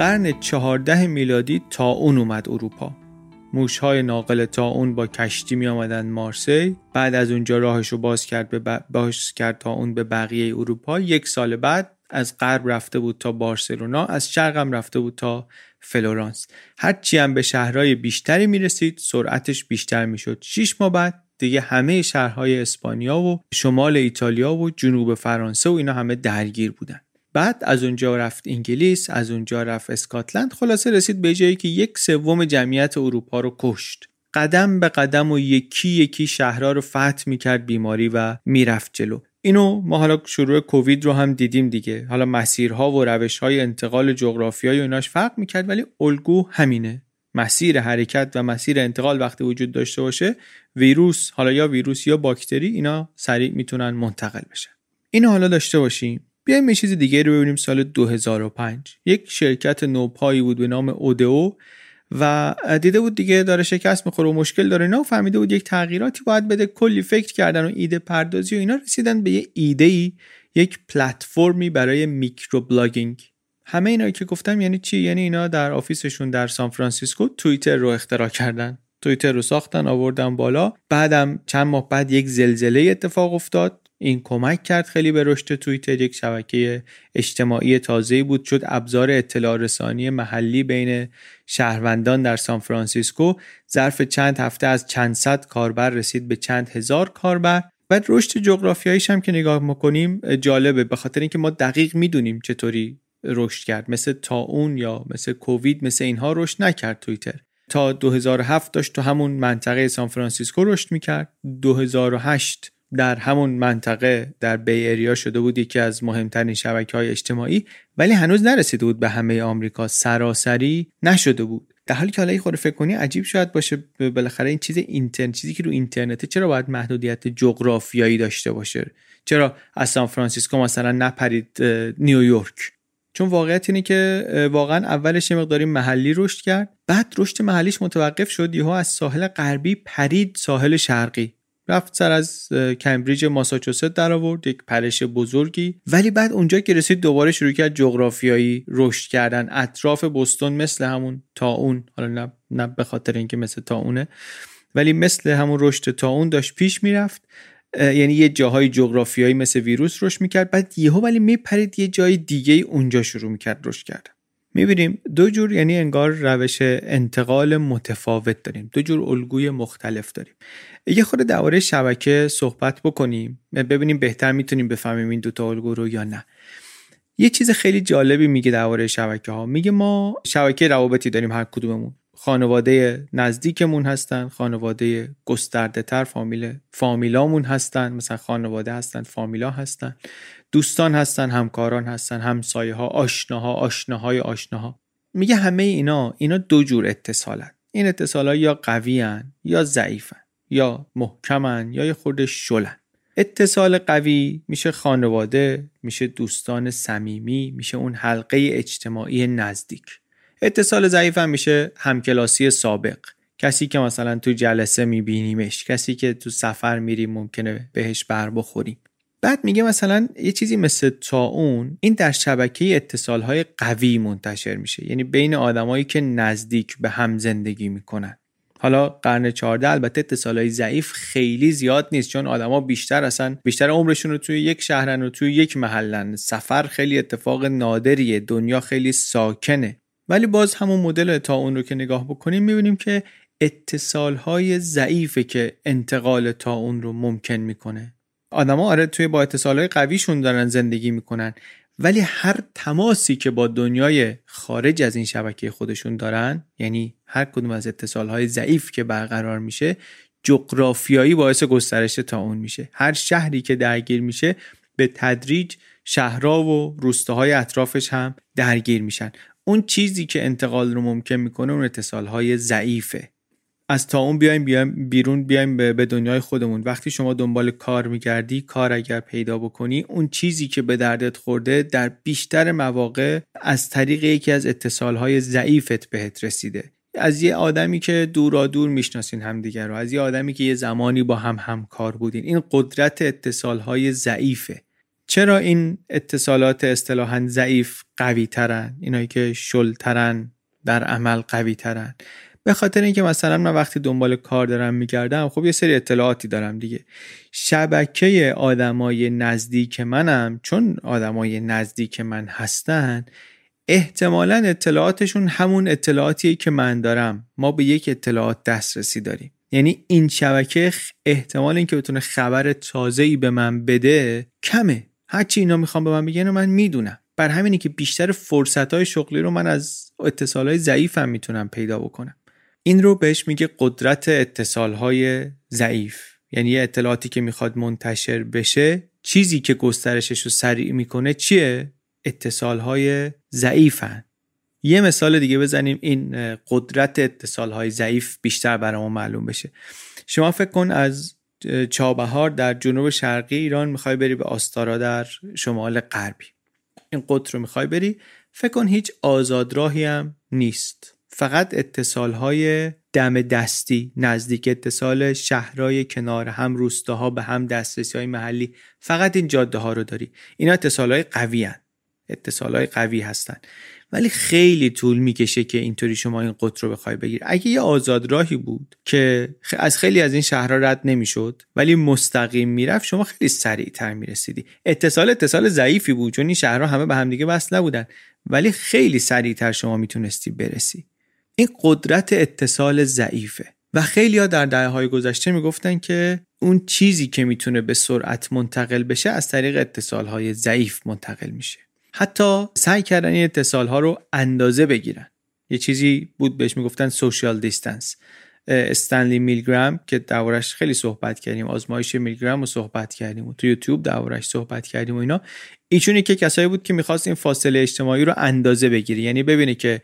قرن چهارده میلادی تا اون اومد اروپا. موشهای ناقل تا اون با کشتی می آمدن مارسی. بعد از اونجا راهش رو باز کرد به باز کرد تا اون به بقیه اروپا. یک سال بعد از غرب رفته بود تا بارسلونا از شرق هم رفته بود تا فلورانس. هرچی هم به شهرهای بیشتری می رسید سرعتش بیشتر می شد 6 ماه بعد دیگه همه شهرهای اسپانیا و شمال ایتالیا و جنوب فرانسه و اینا همه درگیر بودن. بعد از اونجا رفت انگلیس از اونجا رفت اسکاتلند. خلاصه رسید به جایی که یک سوم جمعیت اروپا رو کشت. قدم به قدم و یکی یکی شهرها رو فتح می‌کرد بیماری و می‌رفت جلو. اینو ما حالا شروع کووید رو هم دیدیم دیگه. حالا مسیرها و روشهای انتقال جغرافیایی و ایناش فرق می‌کرد ولی الگو همینه. مسیر حرکت و مسیر انتقال وقتی وجود داشته باشه ویروس حالا یا ویروس یا باکتری اینا سریع می‌تونن منتقل بشن. اینو حالا داشته باشیم. بیایم یه چیز دیگه رو ببینیم سال 2005 یک شرکت نوپایی بود به نام Odeo و دیده بود دیگه داره شکست می‌خوره و مشکل داره. اینا فهمیده بود یک تغییراتی باید بده. کلی فکر کردن و ایده پردازی و اینا رسیدن به یه ایده ای یک پلتفرمی برای microblogging همه اینا که گفتم یعنی چی؟ یعنی اینا در office شون در سان فرانسیسکو توییتر رو اختراع کردن. توییتر رو ساختن آوردن بالا. بعدم چند ماه بعد یک زلزله اتفاق افتاد. این کمک کرد خیلی به رشد توییتر. یک شبکه اجتماعی تازه بود شد ابزار اطلاع رسانی محلی بین شهروندان در سان فرانسیسکو. ظرف چند هفته از چند صد کاربر رسید به چند هزار کاربر. بعد رشد جغرافیاییش هم که نگاه می‌کنیم جالبه به خاطر اینکه ما دقیق می‌دونیم چطوری رشد کرد. مثل طاعون یا مثل کووید مثل اینها رشد نکرد توییتر. تا 2007 داشت تو همون منطقه سان فرانسیسکو رشد می‌کرد. 2008 در همون منطقه در Bay Area شده بود یکی از مهمترین شبکه های اجتماعی ولی هنوز نرسیده بود به همه آمریکا. سراسری نشده بود. در حالی که حالا خوب فکر کنی عجیب شاید باشه بالاخره این چیز اینترنت چیزی که رو اینترنته چرا باید محدودیت جغرافیایی داشته باشه؟ چرا از سان فرانسیسکو مثلا نپرید نیویورک چون واقعیت اینه که واقعا اولش یه مقداری محلی رشد کرد بعد رشد محلیش متوقف شد. یهو از ساحل غربی پرید ساحل شرقی. رفت سر از کمبریج ماساچوست در آورد یک پرش بزرگی. ولی بعد اونجا که رسید دوباره شروع کرد جغرافیایی رشد کردن. اطراف بوستون مثل همون طاعون حالا نه, نه به خاطر اینکه مثل طاعونه ولی مثل همون رشد تا اون داشت پیش می‌رفت. یعنی یه جاهای جغرافیایی مثل ویروس رشد می‌کرد. بعد یهو ولی میپرید یه جای دیگه اونجا شروع می‌کرد رشد کردن. می‌بینیم دو جور یعنی انگار روش انتقال متفاوت داریم. دو جور الگوی مختلف داریم. یه خود درباره شبکه صحبت بکنیم. ببینیم بهتر می‌تونیم بفهمیم این دوتا الگو رو یا نه. یه چیز خیلی جالبی میگه درباره شبکه ها میگه ما شبکه روابطی داریم هر کدوممون. خانواده نزدیکمون هستن خانواده گسترده تر فامیل فامیلامون هستن مثلا خانواده هستن فامیلا هستن دوستان هستن همکاران هستن همسایه ها آشناها آشناهای آشناها. میگه همه اینا اینا دو جور اتصالن. این اتصال ها یا قوی یا ضعیفن یا محکمن یا یه خورده شلن. اتصال قوی میشه خانواده میشه دوستان صمیمی میشه اون حلقه اجتماعی نزدیک. اتصال ضعیف هم میشه همکلاسی سابق. کسی که مثلا تو جلسه میبینیمش کسی که تو سفر میریم ممکنه بهش بر بخوریم. بعد میگه مثلا یه چیزی مثل اون این در شبکه اتصال های قوی منتشر میشه. یعنی بین آدمایی که نزدیک به هم زندگی می‌کنن. حالا قرن 14 البته اتصالای ضعیف خیلی زیاد نیست چون آدما بیشتر اصلا بیشتر عمرشون رو توی یک شهرن و توی یک محلن. سفر خیلی اتفاق نادریه دنیا خیلی ساکنه. ولی باز همون مدل تا اون رو که نگاه بکنیم می‌بینیم که اتصال های ضعیفه که انتقال تا اون رو ممکن می‌کنه. آدما آره توی با اتصال های قویشون دارن زندگی می‌کنن ولی هر تماسی که با دنیای خارج از این شبکه خودشون دارن یعنی هر کدوم از اتصال های ضعیف که برقرار میشه جغرافیایی باعث گسترش تا اون میشه. هر شهری که درگیر میشه به تدریج شهرها و روستاهای اطرافش هم درگیر میشن. اون چیزی که انتقال رو ممکن می‌کنه اون اتصال های ضعیفه. از تا اون بیایم, بیایم بیرون بیایم به دنیای خودمون. وقتی شما دنبال کار میگردی کار اگر پیدا بکنی اون چیزی که به دردت خورده در بیشتر مواقع از طریق یکی از اتصالهای ضعیفت بهت رسیده. از یه آدمی که دورا دور می‌شناسین همدیگر رو از یه آدمی که یه زمانی با هم همکار بودین. این قدرت اتصالهای ضعیفه. چرا این اتصالات اصطلاحا ضعیف قوی ترن اینایی که شلترن در عمل قوی ترن به خاطر اینکه مثلا من وقتی دنبال کار دارم میگردم خب یه سری اطلاعاتی دارم دیگه. شبکه آدمای نزدیک منم چون آدمای نزدیک من هستن احتمالا اطلاعاتشون همون اطلاعاتیه که من دارم. ما به یک اطلاعات دسترسی داریم. یعنی این شبکه احتمال اینکه بتونه خبر تازه ای به من بده کمه. هرچی اینا می‌خوام به من بگن من می‌دونم. بر همینی که بیشتر فرصت های شغلی رو من از اتصال های ضعیفم می‌تونم پیدا بکنم. این رو بهش میگه قدرت اتصال های ضعیف. یعنی یه اطلاعاتی که می‌خواد منتشر بشه چیزی که گسترشش رو سریع می‌کنه چیه؟ اتصال های ضعیفن. یه مثال دیگه بزنیم این قدرت اتصال های ضعیف بیشتر برامون معلوم بشه. شما فکر کن از چابهار در جنوب شرقی ایران می‌خوای بری به آستارا در شمال غربی. این قطر رو می‌خوای بری فکر کن هیچ آزاد راهی هم نیست. فقط اتصال های دم دستی نزدیک اتصال شهرهای کنار هم روستاها به هم دسترسی های محلی. فقط این جاده ها رو داری. اینا اتصال های قوی هن. اتصال قوی هستن. ولی خیلی طول می‌کشه که اینطوری شما این قطر رو بخوای بگیری. اگه یه آزاد راهی بود که از خیلی از این شهرها رد نمی‌شد ولی مستقیم می‌رفت شما خیلی سریعتر می‌رسیدی. اتصال اتصال ضعیفی بود چون این شهرها همه به همدیگه وصل نبودن. ولی خیلی سریعتر شما می‌تونستی برسی. این قدرت اتصال ضعیفه. و خیلی ها در دهه های گذشته می‌گفتن که اون چیزی که می‌تونه به سرعت منتقل بشه از طریق اتصال های ضعیف منتقل میشه. حتی سعی کردن این اتصال ها رو اندازه بگیرن. یه چیزی بود بهش می‌گفتن سوشیال دیستنس استنلی میلگرام که دربارش خیلی صحبت کردیم آزمایش میلگرام رو صحبت کردیم و تو یوتیوب دربارش صحبت کردیم و اینا. ایشونی که کسایی بود که می‌خواست این فاصله اجتماعی رو اندازه بگیری یعنی ببینه که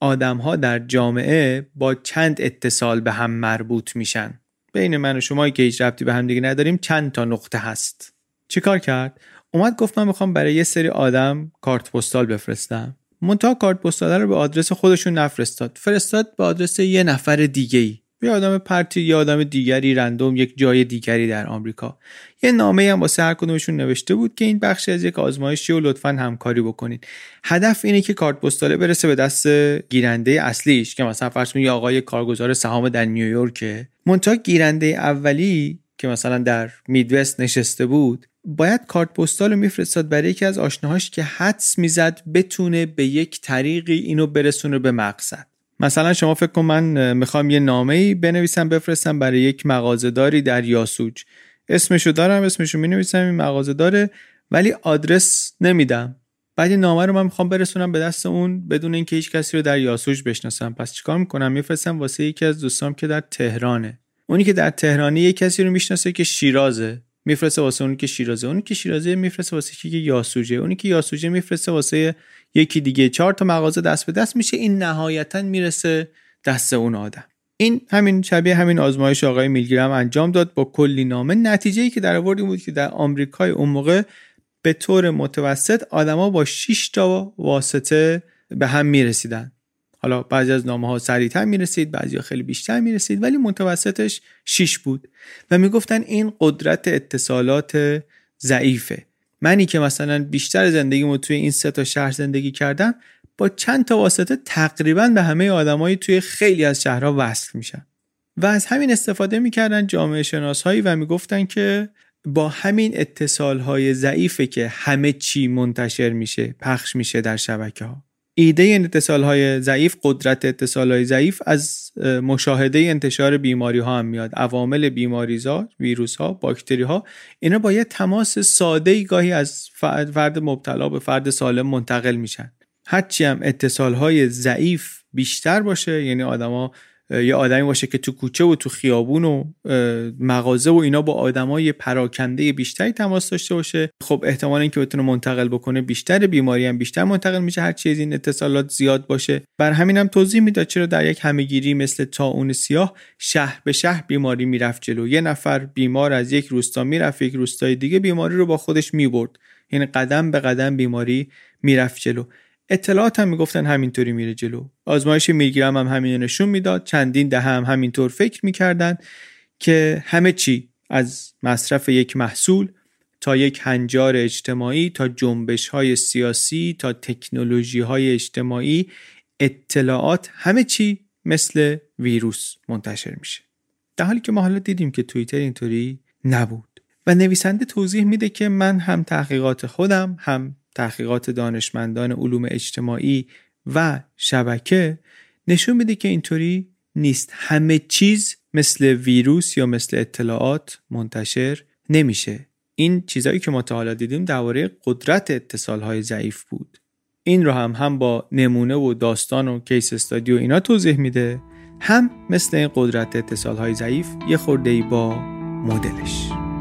آدم ها در جامعه با چند اتصال به هم مربوط میشن. بین من و شما که هیچ ربطی به هم دیگه نداریم چند تا نقطه هست. چیکار کرد؟ اومد گفت من می‌خوام برای یه سری آدم کارت پستال بفرستم. منتها کارت پستال رو به آدرس خودشون نفرستاد. فرستاد به آدرس یه نفر دیگه ای یه آدم پرتی یه آدم دیگری رندوم یک جای دیگری در آمریکا. یه نامه هم واسه هر کدومشون نوشته بود که این بخش از یک آزمایشی و لطفا همکاری بکنید. هدف اینه که کارت پستاله برسه به دست گیرنده اصلیش که مثلا فرض کنید آقای کارگزار سهام در نیویورک منتها گیرنده اولی که مثلا در میدوست نشسته بود باید کارت پستال رو میفرستاد برای یکی از آشناهاش که حدس می‌زد بتونه به یک طریقی اینو برسونه به مقصد. مثلا شما فکر کن من می‌خوام یه نامه ای بنویسم بفرستم برای یک مغازهداری در یاسوج. اسمشو دارم اسمشو می نویسم این مغازه داره ولی آدرس نمیدم. بعد این نامه رو من می‌خوام برسونم به دست اون بدون اینکه هیچ کسی رو در یاسوج بشناسم. پس چیکار می‌کنم؟ میفرستم واسه یکی از دوستام که در تهرانه. اونی که در تهرانی یک کسی رو می‌شناسه که شیرازه. میفرسته واسه اونی که شیرازه اونی که شیرازه میفرسته واسه یکی که یاسوجه اونی که یاسوجه میفرسته واسه یکی دیگه. چهار تا مغازه دست به دست میشه این نهایتا می‌رسه دست اون آدم. این همین شبیه همین آزمایش آقای میلگرام انجام داد با کلی نامه. نتیجه ای که در آورد بود که در آمریکای اون موقع به طور متوسط آدما با 6 تا واسطه به هم می‌رسیدن. حالا بعضی از نامه ها سریعتر می‌رسید بعضی ها خیلی بیشتر می‌رسید ولی متوسطش 6 بود. و می‌گفتن این قدرت اتصالات ضعیفه. منی که مثلا بیشتر زندگیمو توی این سه تا شهر زندگی کردم با چند تا واسطه تقریبا به همه آدمایی توی خیلی از شهرها وصل میشن و از همین استفاده می‌کردن جامعه شناس هایی و می‌گفتن که با همین اتصال های ضعیفه که همه چی منتشر میشه پخش میشه در شبکه ها ایده اتصال های ضعیف قدرت اتصال های ضعیف از مشاهده انتشار بیماری ها هم میاد. عوامل بیماریزا ویروس ها باکتری ها اینا با یه تماس ساده گاهی از فرد مبتلا به فرد سالم منتقل میشن. هرچی هم اتصال های ضعیف بیشتر باشه یعنی آدما یه آدمی باشه که تو کوچه و تو خیابون و مغازه و اینا با آدمای پراکنده بیشتری تماس داشته باشه. خب احتمال اینکه بتونه منتقل بکنه بیشتر بیماری هم بیشتر منتقل میشه هر چیزی این اتصالات زیاد باشه. بر همین هم توضیح می‌داد چرا در یک همهگیری مثل تاون سیاه شهر به شهر بیماری می‌رفت جلو. یه نفر بیمار از یک روستا می‌رفت یک روستای دیگه بیماری رو با خودش می‌برد. یعنی قدم به قدم بیماری می‌رفت جلو. اطلاعات هم می‌گفتن همینطوری میره جلو. آزمایش میلگرام هم همین نشون می‌داد. چندین ده هم همینطور فکر می‌کردن که همه چی از مصرف یک محصول تا یک هنجار اجتماعی تا جنبش های سیاسی تا تکنولوژی های اجتماعی اطلاعات همه چی مثل ویروس منتشر میشه. در حالی که ما حالا دیدیم که توییتر اینطوری نبود. و نویسنده توضیح میده که من هم تحقیقات خودم هم تحقیقات دانشمندان علوم اجتماعی و شبکه نشون میده که اینطوری نیست. همه چیز مثل ویروس یا مثل اطلاعات منتشر نمیشه. این چیزهایی که ما تا حالا دیدیم درباره قدرت اتصال های ضعیف بود. این رو هم هم با نمونه و داستان و کیس استادی و اینا توضیح میده هم مثل این قدرت اتصال های ضعیف یه خورده با مدلش.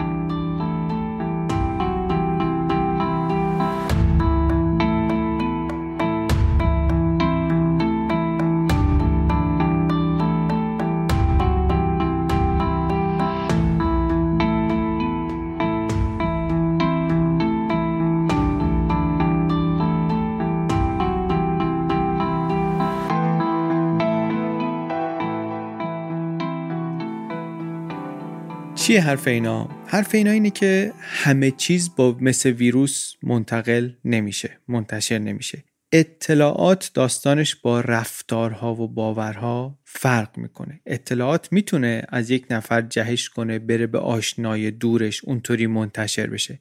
چیه حرف اینا؟ حرف اینا اینه که همه چیز با مثل ویروس منتقل نمیشه منتشر نمیشه. اطلاعات داستانش با رفتارها و باورها فرق می‌کنه. اطلاعات می‌تونه از یک نفر جهش کنه بره به آشنای دورش اونطوری منتشر بشه.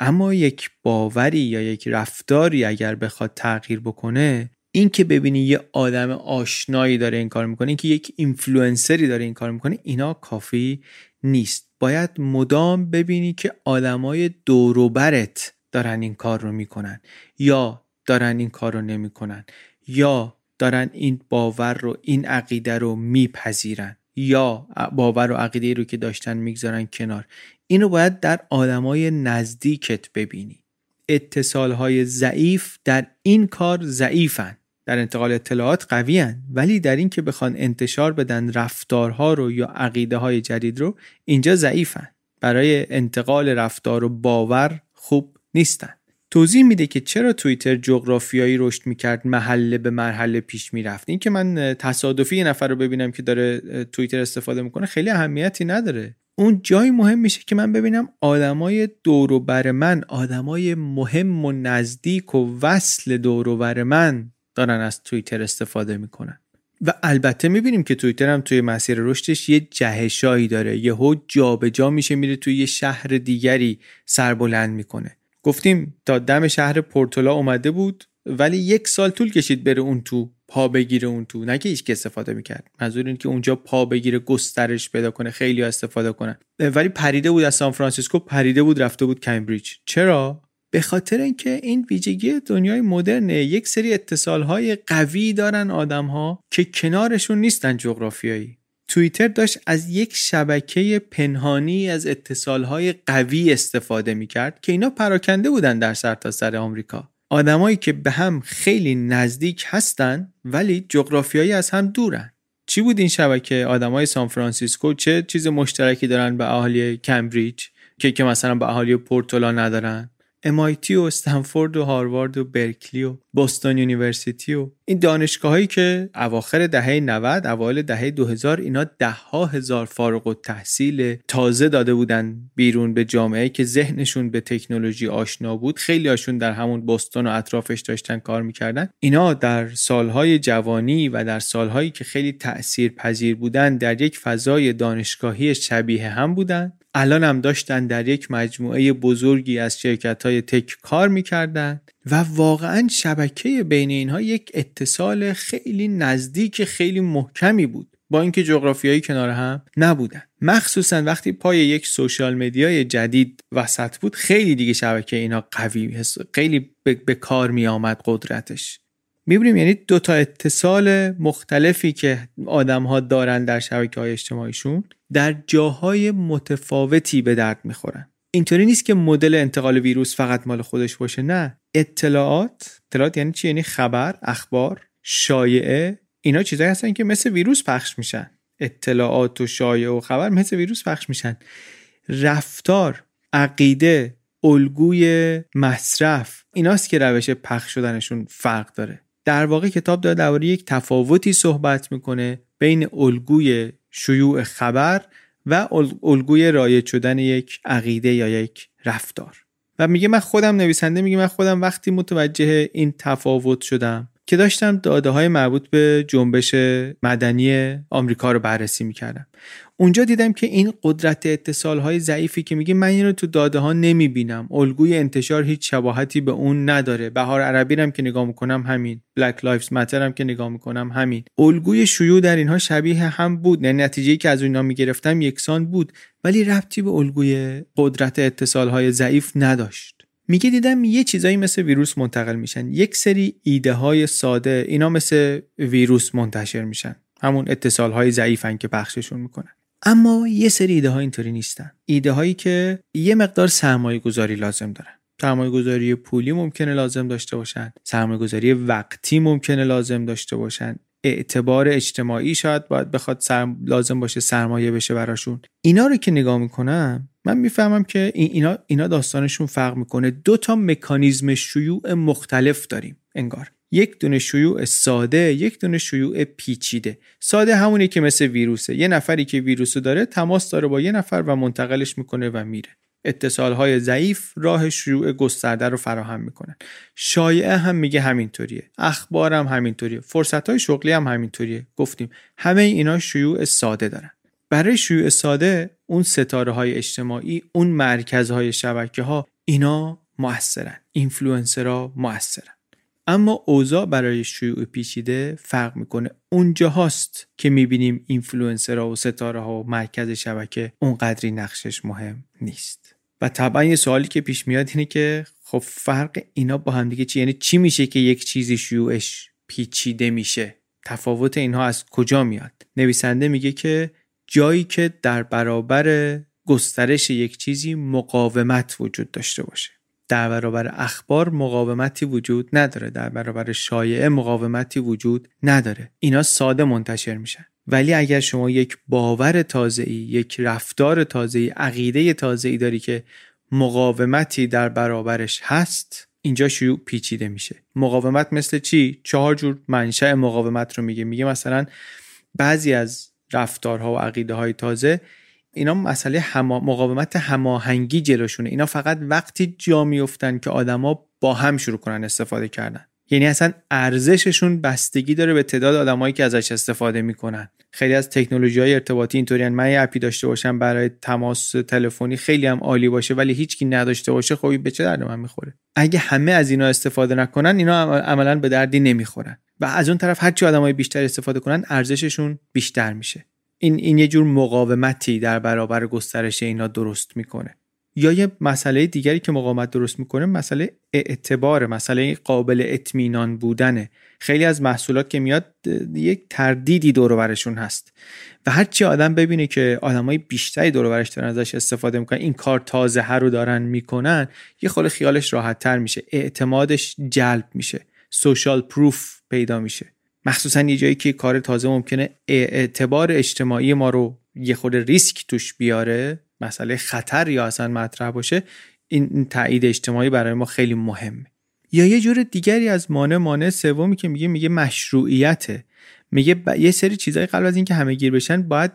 اما یک باوری یا یک رفتاری اگر بخواد تغییر بکنه این که ببینی یه آدم آشنایی داره این کار می‌کنه این که یک اینفلوئنسری داره این کار می‌کنه اینا کافی نیست. باید مدام ببینی که آدمای دوروبرت دارن این کار رو می‌کنن یا دارن این کار رو نمی‌کنن یا دارن این باور رو این عقیده رو میپذیرن یا باور و عقیده رو که داشتن می‌گذارن کنار. اینو باید در آدمای نزدیکت ببینی. اتصال های ضعیف در این کار ضعیفن. در انتقال اطلاعات قوی هن. ولی در این که بخوان انتشار بدن رفتارها رو یا عقیده های جدید رو اینجا ضعیفن. برای انتقال رفتار و باور خوب نیستن. توضیح میده که چرا توییتر جغرافیایی رشد می‌کرد محله به مرحله پیش می‌رفت. این که من تصادفی یه نفر رو ببینم که داره توییتر استفاده می‌کنه خیلی اهمیتی نداره. اون جایی مهم میشه که من ببینم آدمای دور بر من آدمای مهم و نزدیک و وصل دور بر من دارن از توییتر استفاده می‌کنن. و البته می‌بینیم که توییتر هم توی مسیر رشدش یه جهشایی داره. یهو جابجا میشه میره توی یه شهر دیگری سربلند می‌کنه. گفتیم تا دم شهر پورتولا اومده بود ولی یک سال طول کشید بره اون تو پا بگیره اون تو. نه که هیچ استفاده می‌کرد. منظور این که اونجا پا بگیره گسترش پیدا کنه خیلی استفاده کنن. ولی پریده بود از سان فرانسیسکو پریده بود رفته بود کمبریج. چرا؟ به خاطر اینکه این ویژگی دنیای مدرنه یک سری اتصالهای قوی دارن آدم ها که کنارشون نیستن جغرافیایی. توییتر داشت از یک شبکه پنهانی از اتصالهای قوی استفاده می‌کرد که اینا پراکنده بودن در سرتاسر سر آمریکا. آدمایی که به هم خیلی نزدیک هستن ولی جغرافیایی از هم دورن. چی بود این شبکه؟ آدمای سان فرانسیسکو چه چیز مشترکی دارن به اهالی کمبریج که که مثلا به اهالی پورتولا ندارن؟ MIT و استنفورد و هاروارد و برکلی و Boston University و این دانشگاه هایی که اواخر دهه 90 اوایل دهه 2000 اینا ده ها هزار فارغ التحصیل تازه داده بودن بیرون به جامعه که ذهنشون به تکنولوژی آشنا بود. خیلی هاشون در همون بوستون و اطرافش داشتن کار می‌کردن. اینا در سالهای جوانی و در سالهایی که خیلی تأثیر پذیر بودن در یک فضای دانشگاهی شبیه هم بودن. الان هم داشتن در یک مجموعه بزرگی از شرکت های تک کار می‌کردن و واقعا شبکه بین اینها یک اتصال خیلی نزدیک خیلی محکمی بود. با اینکه جغرافیایی کنار هم نبودن. مخصوصا وقتی پای یک سوشال مدیای جدید وسط بود خیلی دیگه شبکه اینا قوی خیلی به کار می آمد قدرتش. می‌بینیم یعنی دو تا اتصال مختلفی که آدم ها دارن در شبکه های اجتماعیشون. در جاهای متفاوتی به درد می‌خورن. اینطوری نیست که مدل انتقال ویروس فقط مال خودش باشه نه. اطلاعات اطلاعات یعنی چی؟ یعنی خبر اخبار شایعه اینا چیزایی هستن که مثل ویروس پخش میشن. اطلاعات و شایعه و خبر مثل ویروس پخش میشن. رفتار عقیده الگوی مصرف ایناست که روش پخش شدنشون فرق داره. در واقع کتاب داره درباره یک تفاوتی صحبت می‌کنه بین الگوی شیوع خبر و الگوی رایج شدن یک عقیده یا یک رفتار. و میگه من خودم نویسنده میگه من خودم وقتی متوجه این تفاوت شدم که داشتم داده های مربوط به جنبش مدنی آمریکا رو بررسی می‌کردم. اونجا دیدم که این قدرت اتصال های ضعیفی که میگه من اینو تو داده ها نمی‌بینم. الگوی انتشار هیچ شباهتی به اون نداره. بهار عربی هم که نگاه می‌کنم همین. Black Lives Matter هم که نگاه می‌کنم همین. الگوی شیوع در اینها شبیه هم بود. یعنی نتیجه که از اونها می‌گرفتم یکسان بود. ولی ربطی به الگوی قدرت اتصال های ضعیف نداشت. میگه دیدم یه چیزایی مثل ویروس منتقل میشن. یک سری ایده های ساده. اینا مثل ویروس منتشر میشن. همون اتصال های ضعیفن که پخششون می‌کنن. اما یه سری ایده ها اینطوری نیستن. ایده هایی که یه مقدار سرمایه گذاری لازم دارن. سرمایه گذاری پولی ممکنه لازم داشته باشن. سرمایه گذاری وقتی ممکنه لازم داشته باشن. اعتبار اجتماعی شاید باید بخواد لازم باشه سرمایه بشه براشون. اینا رو که نگاه می‌کنم من می‌فهمم که اینا اینا داستانشون فرق می‌کنه. دو تا مکانیزم شیوع مختلف داریم. انگار. یک دونه شیوع ساده یک دونه شیوع پیچیده. ساده همونی که مثل ویروسه. یه نفری که ویروسو داره تماس داره با یه نفر و منتقلش می‌کنه و میره. اتصال های ضعیف راه شیوع گسترده رو فراهم می‌کنن شایعه هم میگه همینطوریه. اخبار هم همینطوریه. فرصت های شغلی هم همینطوریه. گفتیم همه اینا شیوع ساده دارن. برای شیوع ساده اون ستاره های اجتماعی اون مرکزهای شبکه ها اینا موثرن. اینفلوئنسرها موثرن. اما اوضاع برای شیوع پیچیده فرق می‌کنه. اونجا هاست که می‌بینیم اینفلوئنسرها و ستاره ها و مرکز شبکه اونقدری نقشش مهم نیست. و طبعا یه سوالی که پیش میاد اینه که خب فرق اینا با هم دیگه چی؟ یعنی چی میشه که یک چیزی شیوعش پیچیده میشه؟ تفاوت اینها از کجا میاد؟ نویسنده میگه که جایی که در برابر گسترش یک چیزی مقاومت وجود داشته باشه. در برابر اخبار مقاومتی وجود نداره در برابر شایعه مقاومتی وجود نداره. اینا ساده منتشر میشن. ولی اگر شما یک باور تازه‌ای یک رفتار تازه‌ای عقیده تازه‌ای داری که مقاومتی در برابرش هست اینجا شیوع پیچیده میشه. مقاومت مثل چی؟ چهار جور منشأ مقاومت رو میگه. میگه مثلا بعضی از رفتارها و عقیده های تازه اینا مسئله هما مقاومت هماهنگی جلوشونه. اینا فقط وقتی جا میفتن که آدما با هم شروع کنن استفاده کردن. یعنی اصلا ارزششون بستگی داره به تعداد آدمایی که ازش استفاده می‌کنن. خیلی از تکنولوژی های ارتباطی اینطوریان من یه اپی داشته باشم برای تماس تلفنی خیلی هم عالی باشه ولی هیچکی نداشته باشه خب به چه درد من می‌خوره؟ اگه همه از اینا استفاده نکنن اینا عملا به دردی نمی‌خورن. و از اون طرف هرچی آدمای بیشتر استفاده کنن ارزششون بیشتر میشه. این این یه جور مقاومتی در برابر گسترش اینا درست می‌کنه. یا یه مسئله دیگری که مقاومت درست می‌کنه مسئله اعتبار مسئله قابل اطمینان بودنه. خیلی از محصولات که میاد یک تردیدی دور برشون هست. و هرچی آدم ببینه که آدمای بیشتری دور برش دارن ازش استفاده می‌کنن این کار تازه هر رو دارن می‌کنن یه خود خیالش راحت تر میشه. اعتمادش جلب میشه. سوشال پروف پیدا میشه. مخصوصا یه جایی که کار تازه ممکنه اعتبار اجتماعی ما رو یه خود ریسک توش بیاره مسئله خطر یا اصلا مطرح باشه این تایید اجتماعی برای ما خیلی مهمه. یا یه جور دیگری از مانع مانع سومی که میگه میگه مشروعیته. میگه یه سری چیزای قبل از اینکه همه گیر بشن باید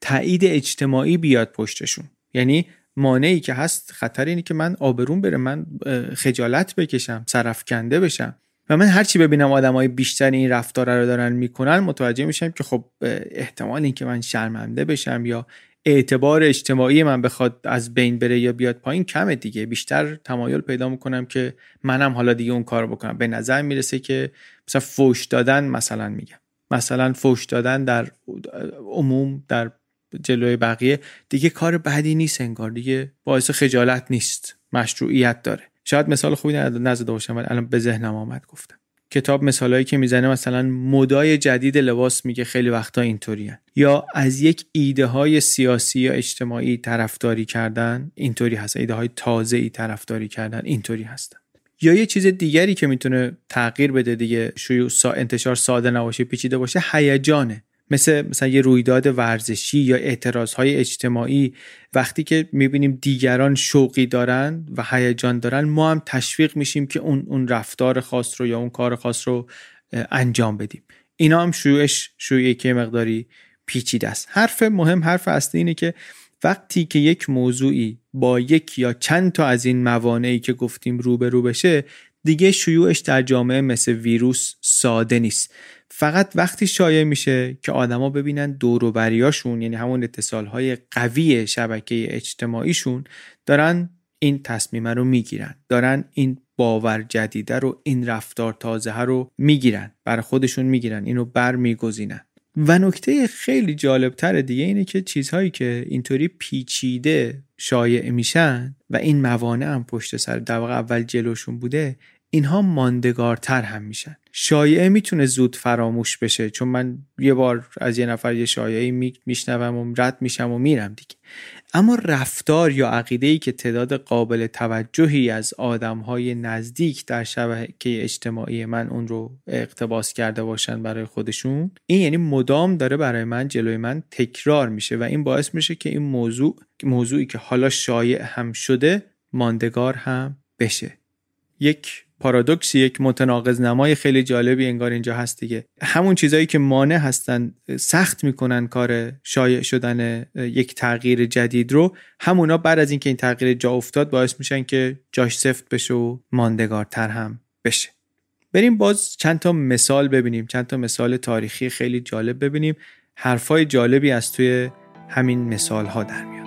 تایید اجتماعی بیاد پشتشون. یعنی مانعی که هست خطر اینه که من آبرون بره من خجالت بکشم سرفکنده بشم. و من هرچی ببینم های بیشتر این رفتار رو دارن می‌کنن متوجه میشم که خب احتمال اینکه من شرمنده بشم یا اعتبار اجتماعی من بخواد از بین بره یا بیاد پایین کمه دیگه. بیشتر تمایل پیدا می‌کنم که منم حالا دیگه اون کار بکنم. به نظر می‌رسه که مثلا فوش دادن مثلا میگم. مثلا فوش دادن در عموم در جلوی بقیه دیگه کار بدی نیست انگار. دیگه باعث خجالت نیست. مشروعیت داره. شاید مثال خوبی نزده باشم ولی الان به ذهنم آمد گفتم. کتاب مثالهایی که می‌زنه مثلا مدای جدید لباس میگه خیلی وقتا اینطوری یا از یک ایده های سیاسی یا اجتماعی طرفداری کردن اینطوری هست. ایده های تازه ای طرفداری کردن اینطوری هستن. یا یه چیز دیگری که می‌تونه تغییر بده دیگه شیوع سا انتشار ساده نباشه پیچیده باشه هیجانه. مثل مثلا یه رویداد ورزشی یا اعتراض های اجتماعی وقتی که می‌بینیم دیگران شوقی دارن و هیجان دارن ما هم تشویق میشیم که اون اون رفتار خاص رو یا اون کار خاص رو انجام بدیم. اینا هم شویش شویی که مقداری پیچیده است. حرف مهم حرف اصلی اینه که وقتی که یک موضوعی با یک یا چند تا از این موانعی که گفتیم روبرو بشه دیگه شیوعش در جامعه مثل ویروس ساده نیست. فقط وقتی شایع میشه که آدما ببینن دوروبریاشون یعنی همون اتصال های قوی شبکه اجتماعیشون دارن این تصمیم رو می‌گیرن. دارن این باور جدیده رو این رفتار تازه رو می‌گیرن. برای خودشون می‌گیرن. اینو بر میگزینن و نکته خیلی جالب تر دیگه اینه که چیزهایی که اینطوری پیچیده شایع میشن و این موانع هم پشت سر در واقع اول جلوشون بوده اینها ماندگارتر هم میشن. شایعه می‌تونه زود فراموش بشه چون من یه بار از یه نفر یه شایعه میشنوم و رد میشم و میرم دیگه. اما رفتار یا عقیده ای که تعداد قابل توجهی از آدم های نزدیک در شبکه اجتماعی من اون رو اقتباس کرده باشن برای خودشون این یعنی مدام داره برای من جلوی من تکرار میشه و این باعث میشه که این موضوع موضوعی که حالا شایع هم شده ماندگار هم بشه. یک پارادوکس یک متناقض نمای خیلی جالبی انگار اینجا هست دیگه. همون چیزایی که مانع هستن سخت می‌کنن کار شایع شدن یک تغییر جدید رو همونا بعد از اینکه این تغییر جا افتاد باعث میشن که جاش سفت بشه و ماندگارتر هم بشه. بریم باز چند تا مثال ببینیم چند تا مثال تاریخی خیلی جالب ببینیم. حرفای جالبی از توی همین مثال ها در میاد.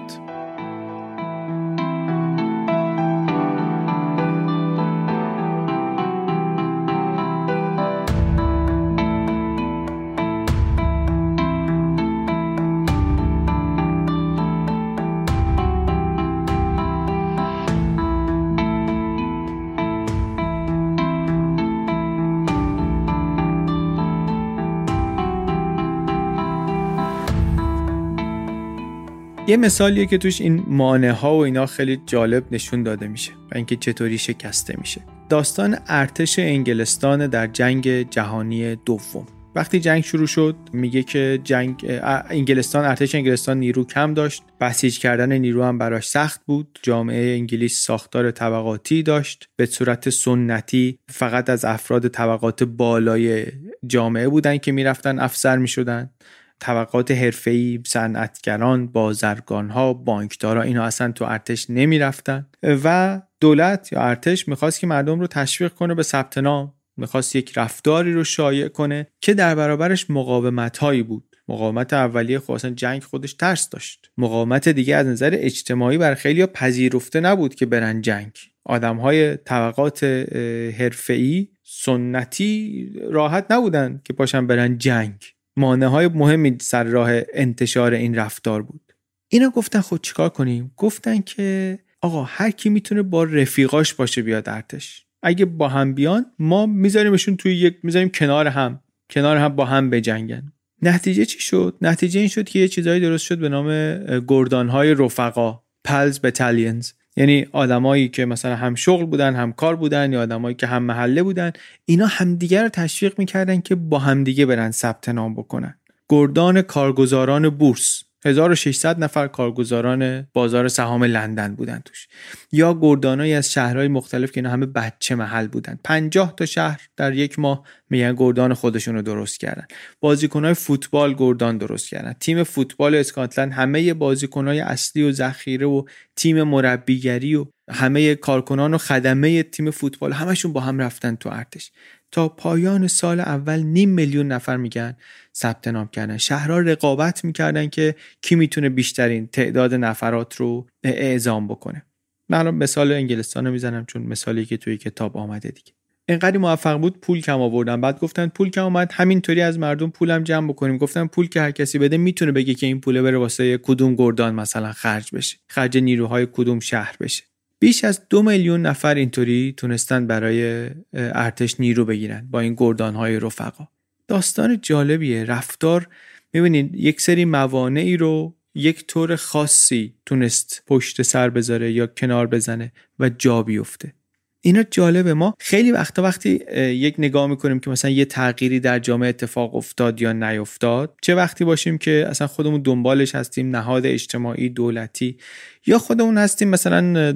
یه مثالیه که توش این مانع ها و اینا خیلی جالب نشون داده میشه و اینکه چطوری شکسته میشه. داستان ارتش انگلستان در جنگ جهانی دوم. وقتی جنگ شروع شد میگه که جنگ انگلستان ارتش انگلستان نیرو کم داشت. بسیج کردن نیرو هم براش سخت بود. جامعه انگلیس ساختار طبقاتی داشت. به صورت سنتی فقط از افراد طبقات بالای جامعه بودن که می‌رفتن افسر می‌شدن. طبقات حرفه‌ای صنعتگران بازرگانها بانکدارا اینا اصلا تو ارتش نمی‌رفتن. و دولت یا ارتش می‌خواست که مردم رو تشویق کنه به ثبت نام. می‌خواست یک رفتاری رو شایع کنه که در برابرش مقاومت هایی بود. مقاومت اولیه خب جنگ خودش ترس داشت. مقاومت دیگه از نظر اجتماعی بر خیلی پذیرفته نبود که برن جنگ. آدم های طبقات حرفه‌ای سنتی راحت نبودن که پاشن برن جنگ. مانع های مهمی سر راه انتشار این رفتار بود. اینا گفتن خود خب چیکار کنیم؟ گفتن که آقا هر کی می‌تونه با رفیقاش باشه بیاد ارتش. اگه با هم بیان ما میذاریمشون توی یک می‌ذاریم کنار هم کنار هم با هم بجنگن. نتیجه چی شد؟ نتیجه این شد که یه چیزایی درست شد به نام گردانهای رفقا پلز بتالینز یعنی آدمایی که مثلا هم شغل بودن هم کار بودن یا آدمایی که هم محله بودن اینا همدیگه رو تشویق می‌کردن که با همدیگه برن ثبت نام بکنن. گردان کارگزاران بورس. 1600 نفر کارگزاران بازار سهام لندن بودن توش. یا گردانایی از شهرهای مختلف که اینا همه بچه محل بودن. 50 تا شهر در یک ماه میگن گردان خودشون رو درست کردن. بازیکنهای فوتبال گردان درست کردن. تیم فوتبال اسکاتلند همه بازیکنهای اصلی و ذخیره و تیم مربیگری و همه کارکنان و خدمه تیم فوتبال همشون با هم رفتن تو ارتش. تا پایان سال اول نیم میلیون نفر میگن ثبت نام کردن. شهرها رقابت می‌کردن که کی می‌تونه بیشترین تعداد نفرات رو اعزام بکنه. من مثال انگلستان رو می‌زنم چون مثالی که توی کتاب آمده دیگه. انقدر موفق بود پول کم آوردن. بعد گفتن پول کم آمد همینطوری از مردم پولم جمع بکنیم. گفتن پول که هر کسی بده می‌تونه بگه که این پول بره واسه کدوم گردان مثلا خرج بشه. خرج نیروهای کدوم شهر بشه. بیش از دو میلیون نفر اینطوری تونستن برای ارتش نیرو بگیرن با این گردانهای رفقا. داستان جالبیه. رفتار می‌بینید یک سری موانعی رو یک طور خاصی تونست پشت سر بذاره یا کنار بزنه و جا بیفته. اینا جالبه. ما خیلی وقتا وقتی یک نگاه می‌کنیم که مثلا یه تغییری در جامعه اتفاق افتاد یا نیفتاد چه وقتی باشیم که اصلا خودمون دنبالش هستیم نهاد اجتماعی دولتی یا خودمون هستیم مثلا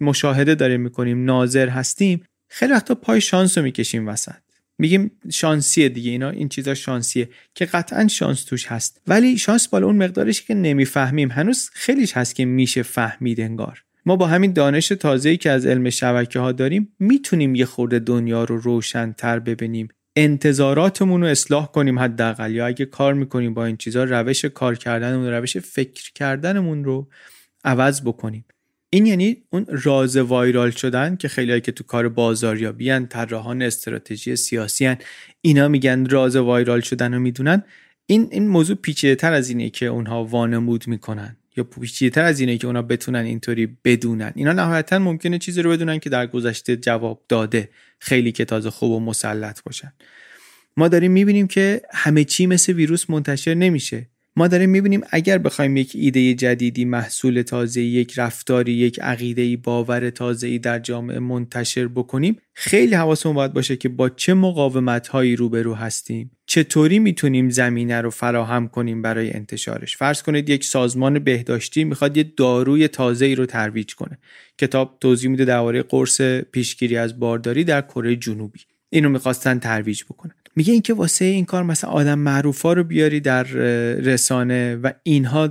مشاهده داریم می‌کنیم ناظر هستیم خیلی وقتا پای شانس رو می‌کشیم وسط. میگیم شانسیه دیگه اینا این چیزا شانسیه که قطعا شانس توش هست. ولی شانس بالا اون مقدارش که نمی‌فهمیم هنوز خیلیش هست که میشه فهمید انگار. ما با همین دانش تازه‌ای که از علم شبکه ها داریم می‌تونیم یه خورده دنیا رو روشنتر ببینیم. انتظاراتمون رو اصلاح کنیم حداقل. یا اگه کار می‌کنیم با این چیزها روش کار کردنمون روش فکر کردنمون رو عوض بکنیم. این یعنی اون راز وایرال شدن که خیلی که تو کار بازاریابی ان طراحان استراتژی سیاسی هن اینا میگن راز وایرال شدن رو می‌دونن. این این موضوع پیچیده تر از اینه که اونها وانمود می‌کنن. یا پیچیده‌تر از اینه که اونا بتونن اینطوری بدونن. اینا نهایتا ممکنه چیزی رو بدونن که در گذشته جواب داده. خیلی که تازه خوب و مسلط باشن. ما داریم می‌بینیم که همه چی مثل ویروس منتشر نمیشه. ما داریم می‌بینیم اگر بخوایم یک ایده جدیدی محصول تازه یک رفتاری یک عقیده باور تازه در جامعه منتشر بکنیم خیلی حواسمون باید باشه که با چه مقاومت هایی روبرو هستیم. چطوری می‌تونیم زمینه رو فراهم کنیم برای انتشارش؟ فرض کنید یک سازمان بهداشتی می‌خواد یه داروی تازه ای رو ترویج کنه. کتاب توضیح میده درباره قرص پیشگیری از بارداری در کره جنوبی. اینو می‌خواستن ترویج بکنن. میگه اینکه واسه این کار مثلا آدم معروفا رو بیاری در رسانه و اینها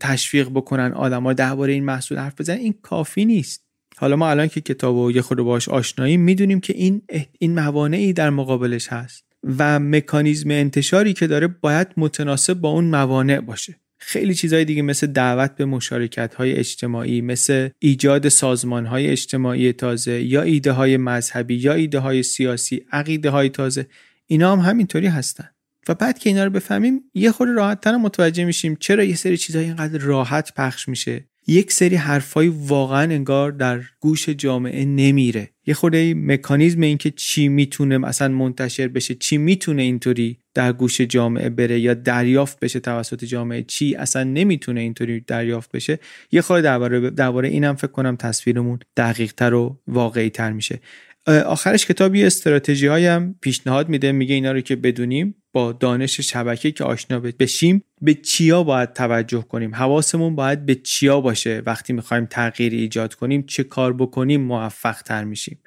تشویق بکنن آدما درباره این محصول حرف بزنن این کافی نیست. حالا ما الان که کتاب و یه خود باش آشناییم می‌دونیم که این این موانعی در مقابلش هست و مکانیزم انتشاری که داره باید متناسب با اون موانع باشه. خیلی چیزهای دیگه مثل دعوت به مشارکت های اجتماعی مثل ایجاد سازمان های اجتماعی تازه یا ایده های مذهبی یا ایده های سیاسی عقیده های تازه. اینا هم همینطوری هستن. و بعد که اینا رو بفهمیم یه خورده راحت متوجه میشیم چرا یه سری چیزهای اینقدر راحت پخش میشه. یک سری حرفای واقعا انگار در گوش جامعه نمیره. یه خورده مکانیزم اینکه چی می‌تونه مثلا منتشر بشه چی می‌تونه اینطوری در گوش جامعه بره یا دریافت بشه توسط جامعه چی اصلا نمی‌تونه اینطوری دریافت بشه. یه خورده درباره درباره اینم فکر کنم تصویرمون دقیق تر و واقعی تر میشه. آخرش کتاب یه استراتژی هایم پیشنهاد میده میگه اینا رو که بدونیم با دانش شبکه که آشنا بشیم به چیا باید توجه کنیم؟ حواسمون باید به چیا باشه؟ وقتی می‌خوایم تغییری ایجاد کنیم چه کار بکنیم موفق تر میشیم.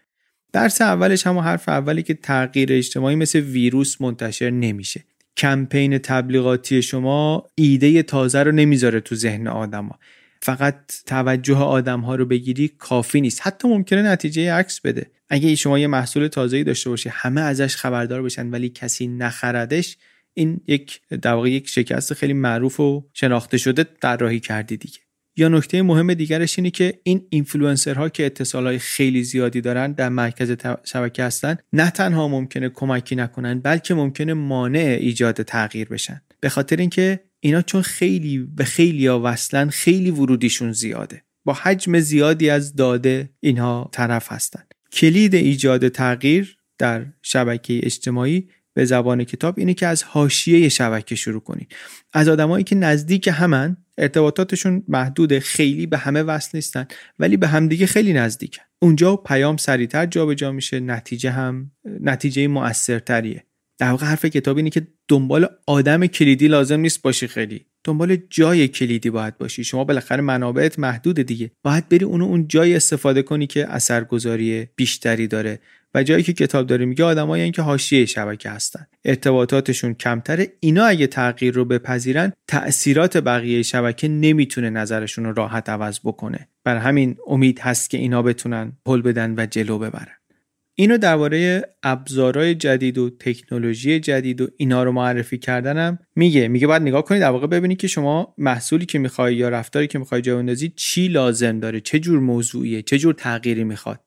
درس اولش هم حرف اولی که تغییر اجتماعی مثل ویروس منتشر نمیشه. کمپین تبلیغاتی شما ایده تازه رو نمی‌ذاره تو ذهن آدما. فقط توجه آدم ها رو بگیری کافی نیست. حتی ممکنه نتیجه عکس بده. اگه شما یه محصول تازه‌ای داشته باشی همه ازش خبردار بشن ولی کسی نخردش این یک در واقع یک شکست خیلی معروف و شناخته شده طراحی کردی دیگه. یا نکته مهم دیگرش اینه که این اینفلوئنسرها که اتصالای خیلی زیادی دارن در مرکز شبکه هستن نه تنها ممکنه کمکی نکنن بلکه ممکنه مانع ایجاد تغییر بشن. به خاطر اینکه اینا چون خیلی به خیلی ها وصلن خیلی ورودیشون زیاده. با حجم زیادی از داده اینها طرف هستن. کلید ایجاد تغییر در شبکه اجتماعی به زبان کتاب اینه که از حاشیه شبکه شروع کنید. از آدمایی که نزدیک همن ارتباطاتشون محدود خیلی به همه وصل نیستن ولی به همدیگه خیلی نزدیکن. اونجا پیام سریعتر جابجا میشه نتیجه هم نتیجه موثرتریه در واقع حرف کتاب اینه که دنبال آدم کلیدی لازم نیست باشی خیلی. دنبال جای کلیدی باید باشی. شما بالاخره منابعت محدود دیگه. باید بری اونو اون جای استفاده کنی که اثرگذاری بیشتری داره و جایی که کتاب داره میگه آدمایی که حاشیه شبکه هستن. ارتباطاتشون کمتره. اینا اگه تغییر رو بپذیرن تاثیرات بقیه شبکه نمی‌تونه نظرشون رو راحت عوض بکنه. بر همین امید هست که اینا بتونن پل بدن و جلو ببرن. اینو درباره ابزارهای جدید و تکنولوژی جدید و اینا رو معرفی کردنم میگه. میگه باید نگاه کنید در واقع ببینید که شما محصولی که می‌خوای یا رفتاری که می‌خوای جا بندازی چی لازم داره چه جور موضوعیه چه جور تغییری می‌خواد.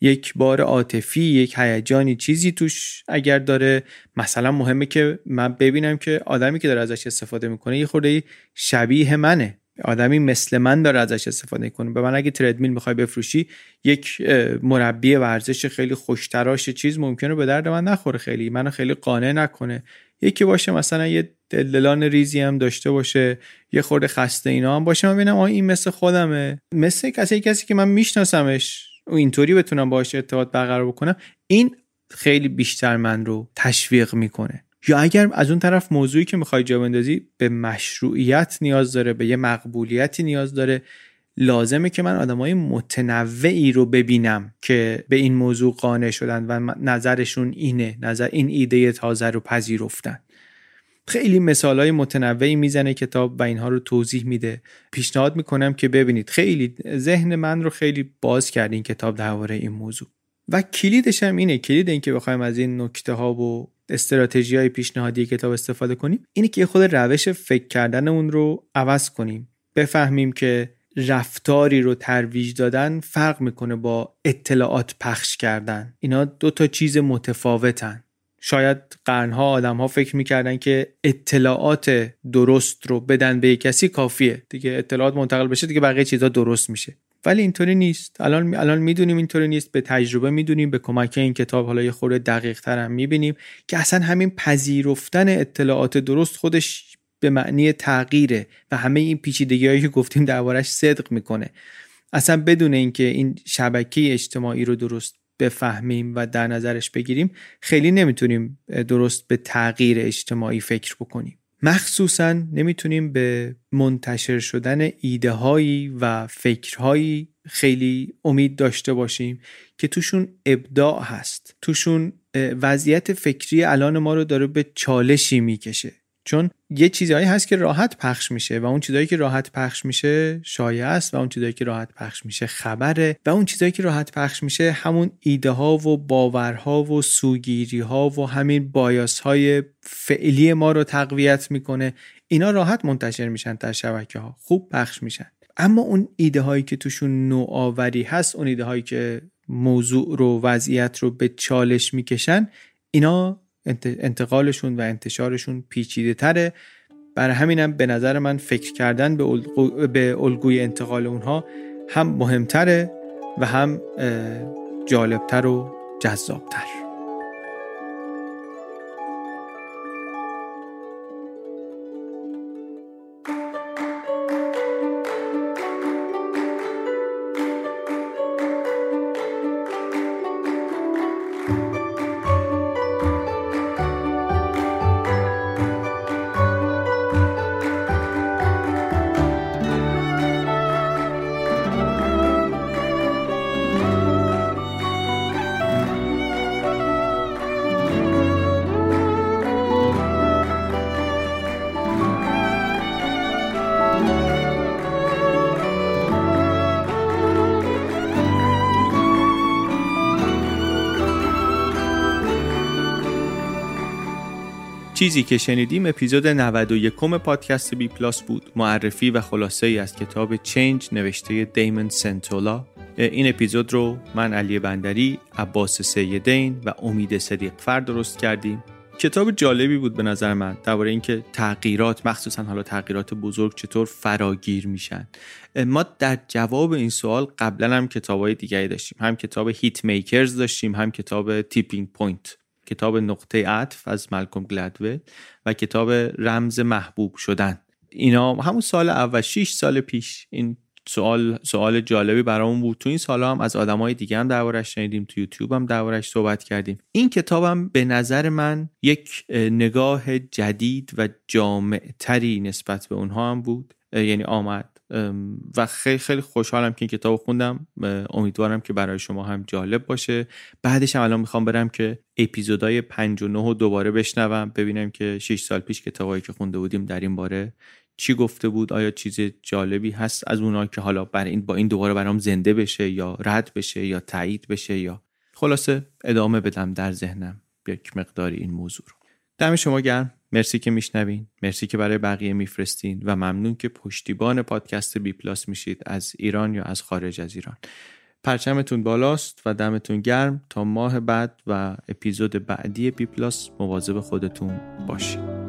یک بار عاطفی یک هیجانی چیزی توش اگر داره. مثلا مهمه که من ببینم که آدمی که داره ازش استفاده می‌کنه یه خورده شبیه منه. آدمی مثل من داره ازش استفاده کنه به من اگه تردمیل می‌خوای بفروشی یک مربی ورزش خیلی خوشتراش چیز ممکنه به درد من نخوره خیلی. منو خیلی قانع نکنه. یکی باشه مثلا یه دلدلان ریزی هم داشته باشه یه خورده خسته اینا هم باشه من ببینم این مثل خودمه. مثل کسی کسی که من میشناسمش و اینطوری بتونم باهاش ارتباط برقرار بکنم این خیلی بیشتر من رو تشویق می‌کنه. یا اگر از اون طرف موضوعی که می‌خوای جا بندازی به مشروعیت نیاز داره به یه مقبولیتی نیاز داره لازمه که من آدمای متنوعی رو ببینم که به این موضوع قانع شدن و نظرشون اینه نظر این ایده تازه رو پذیرفتن. خیلی مثال های متنوعی می‌زنه کتاب و اینها رو توضیح میده. پیشنهاد می‌کنم که ببینید خیلی ذهن من رو خیلی باز کرد این کتاب درباره این موضوع. و کلیدش هم اینه کلید این که بخوایم از این نکته ها و استراتژی های پیشنهادی کتاب استفاده کنیم اینه که خود روش فکر کردن اون رو عوض کنیم. بفهمیم که رفتاری رو ترویج دادن فرق می‌کنه با اطلاعات پخش کردن. اینا دو تا چیز متفاوتن. شاید قرنها آدم ها فکر می‌کردن که اطلاعات درست رو بدن به کسی کافیه. دیگه اطلاعات منتقل بشه دیگه بقیه چیزها درست میشه. ولی اینطوری نیست. الان الان می‌دونیم اینطوری نیست. به تجربه می‌دونیم. به کمک این کتاب حالا یه خورده دقیق تر هم می‌بینیم که اصلا همین پذیرفتن اطلاعات درست خودش به معنی تغییره و همه این پیچیدگی هایی که گفتیم دربارش صدق می‌کنه. اصلا بدون اینکه این شبکه اجتماعی رو درست بفهمیم و در نظرش بگیریم خیلی نمی‌تونیم درست به تغییر اجتماعی فکر بکنیم. مخصوصا نمی‌تونیم به منتشر شدن ایده هایی و فکرهایی خیلی امید داشته باشیم که توشون ابداع هست. توشون وضعیت فکری الان ما رو داره به چالشی می‌کشه. چون یه چیزهایی هست که راحت پخش میشه و اون چیزهایی که راحت پخش میشه شایع است و اون چیزهایی که راحت پخش میشه خبره و اون چیزهایی که راحت پخش میشه همون ایده ها و باورها و سوگیری ها و همین بایاس های فعلی ما رو تقویت می‌کنه. اینا راحت منتشر میشن در شبکه ها خوب پخش میشن. اما اون ایده هایی که توشون نوآوری هست اون ایده هایی که موضوع رو وضعیت رو به چالش می‌کشن اینا انتقالشون و انتشارشون پیچیده تره. برای همینم به نظر من فکر کردن به, به الگوی انتقال اونها هم مهمتره و هم جالبتر و جذابتر. چیزی که شنیدیم اپیزود 91 پادکست BPlus بود. معرفی و خلاصه ای از کتاب Change نوشته دیمن سنتولا. این اپیزود رو من علی بندری عباس سیدین و امید صدیق فرد درست کردیم. کتاب جالبی بود به نظر من درباره اینکه تغییرات مخصوصا حالا تغییرات بزرگ چطور فراگیر میشن. ما در جواب این سوال قبلا هم کتاب های دیگری داشتیم. هم کتاب Hit Makers داشتیم هم کتاب Tipping Point کتاب نقطه عطف از ملکوم گلدول و کتاب رمز محبوب شدن. اینا همون سال اول 6 سال پیش این سوال سوال جالبی برامون بود. تو این سال هم از آدمای دیگه هم دربارش شنیدیم تو یوتیوب هم دربارش صحبت کردیم. این کتابم به نظر من یک نگاه جدید و جامعتری نسبت به اونها هم بود. یعنی آمد و خیلی خیلی خوشحالم که این کتاب خوندم. امیدوارم که برای شما هم جالب باشه. بعدش هم الان می‌خوام برم که اپیزودهای 5 و 9 رو دوباره بشنوم ببینم که 6 سال پیش کتابایی که خونده بودیم در این باره چی گفته بود آیا چیز جالبی هست از اونها که حالا برای این با این دوباره برام زنده بشه یا رد بشه یا تایید بشه یا خلاصه ادامه بدم در ذهنم. یک مقداری این موضوع رو. دم شما گرم. مرسی که میشنوین. مرسی که برای بقیه میفرستین و ممنون که پشتیبان پادکست بی پلاس میشید از ایران یا از خارج از ایران. پرچمتون بالاست و دمتون گرم. تا ماه بعد و اپیزود بعدی بی پلاس مواظب خودتون باشید.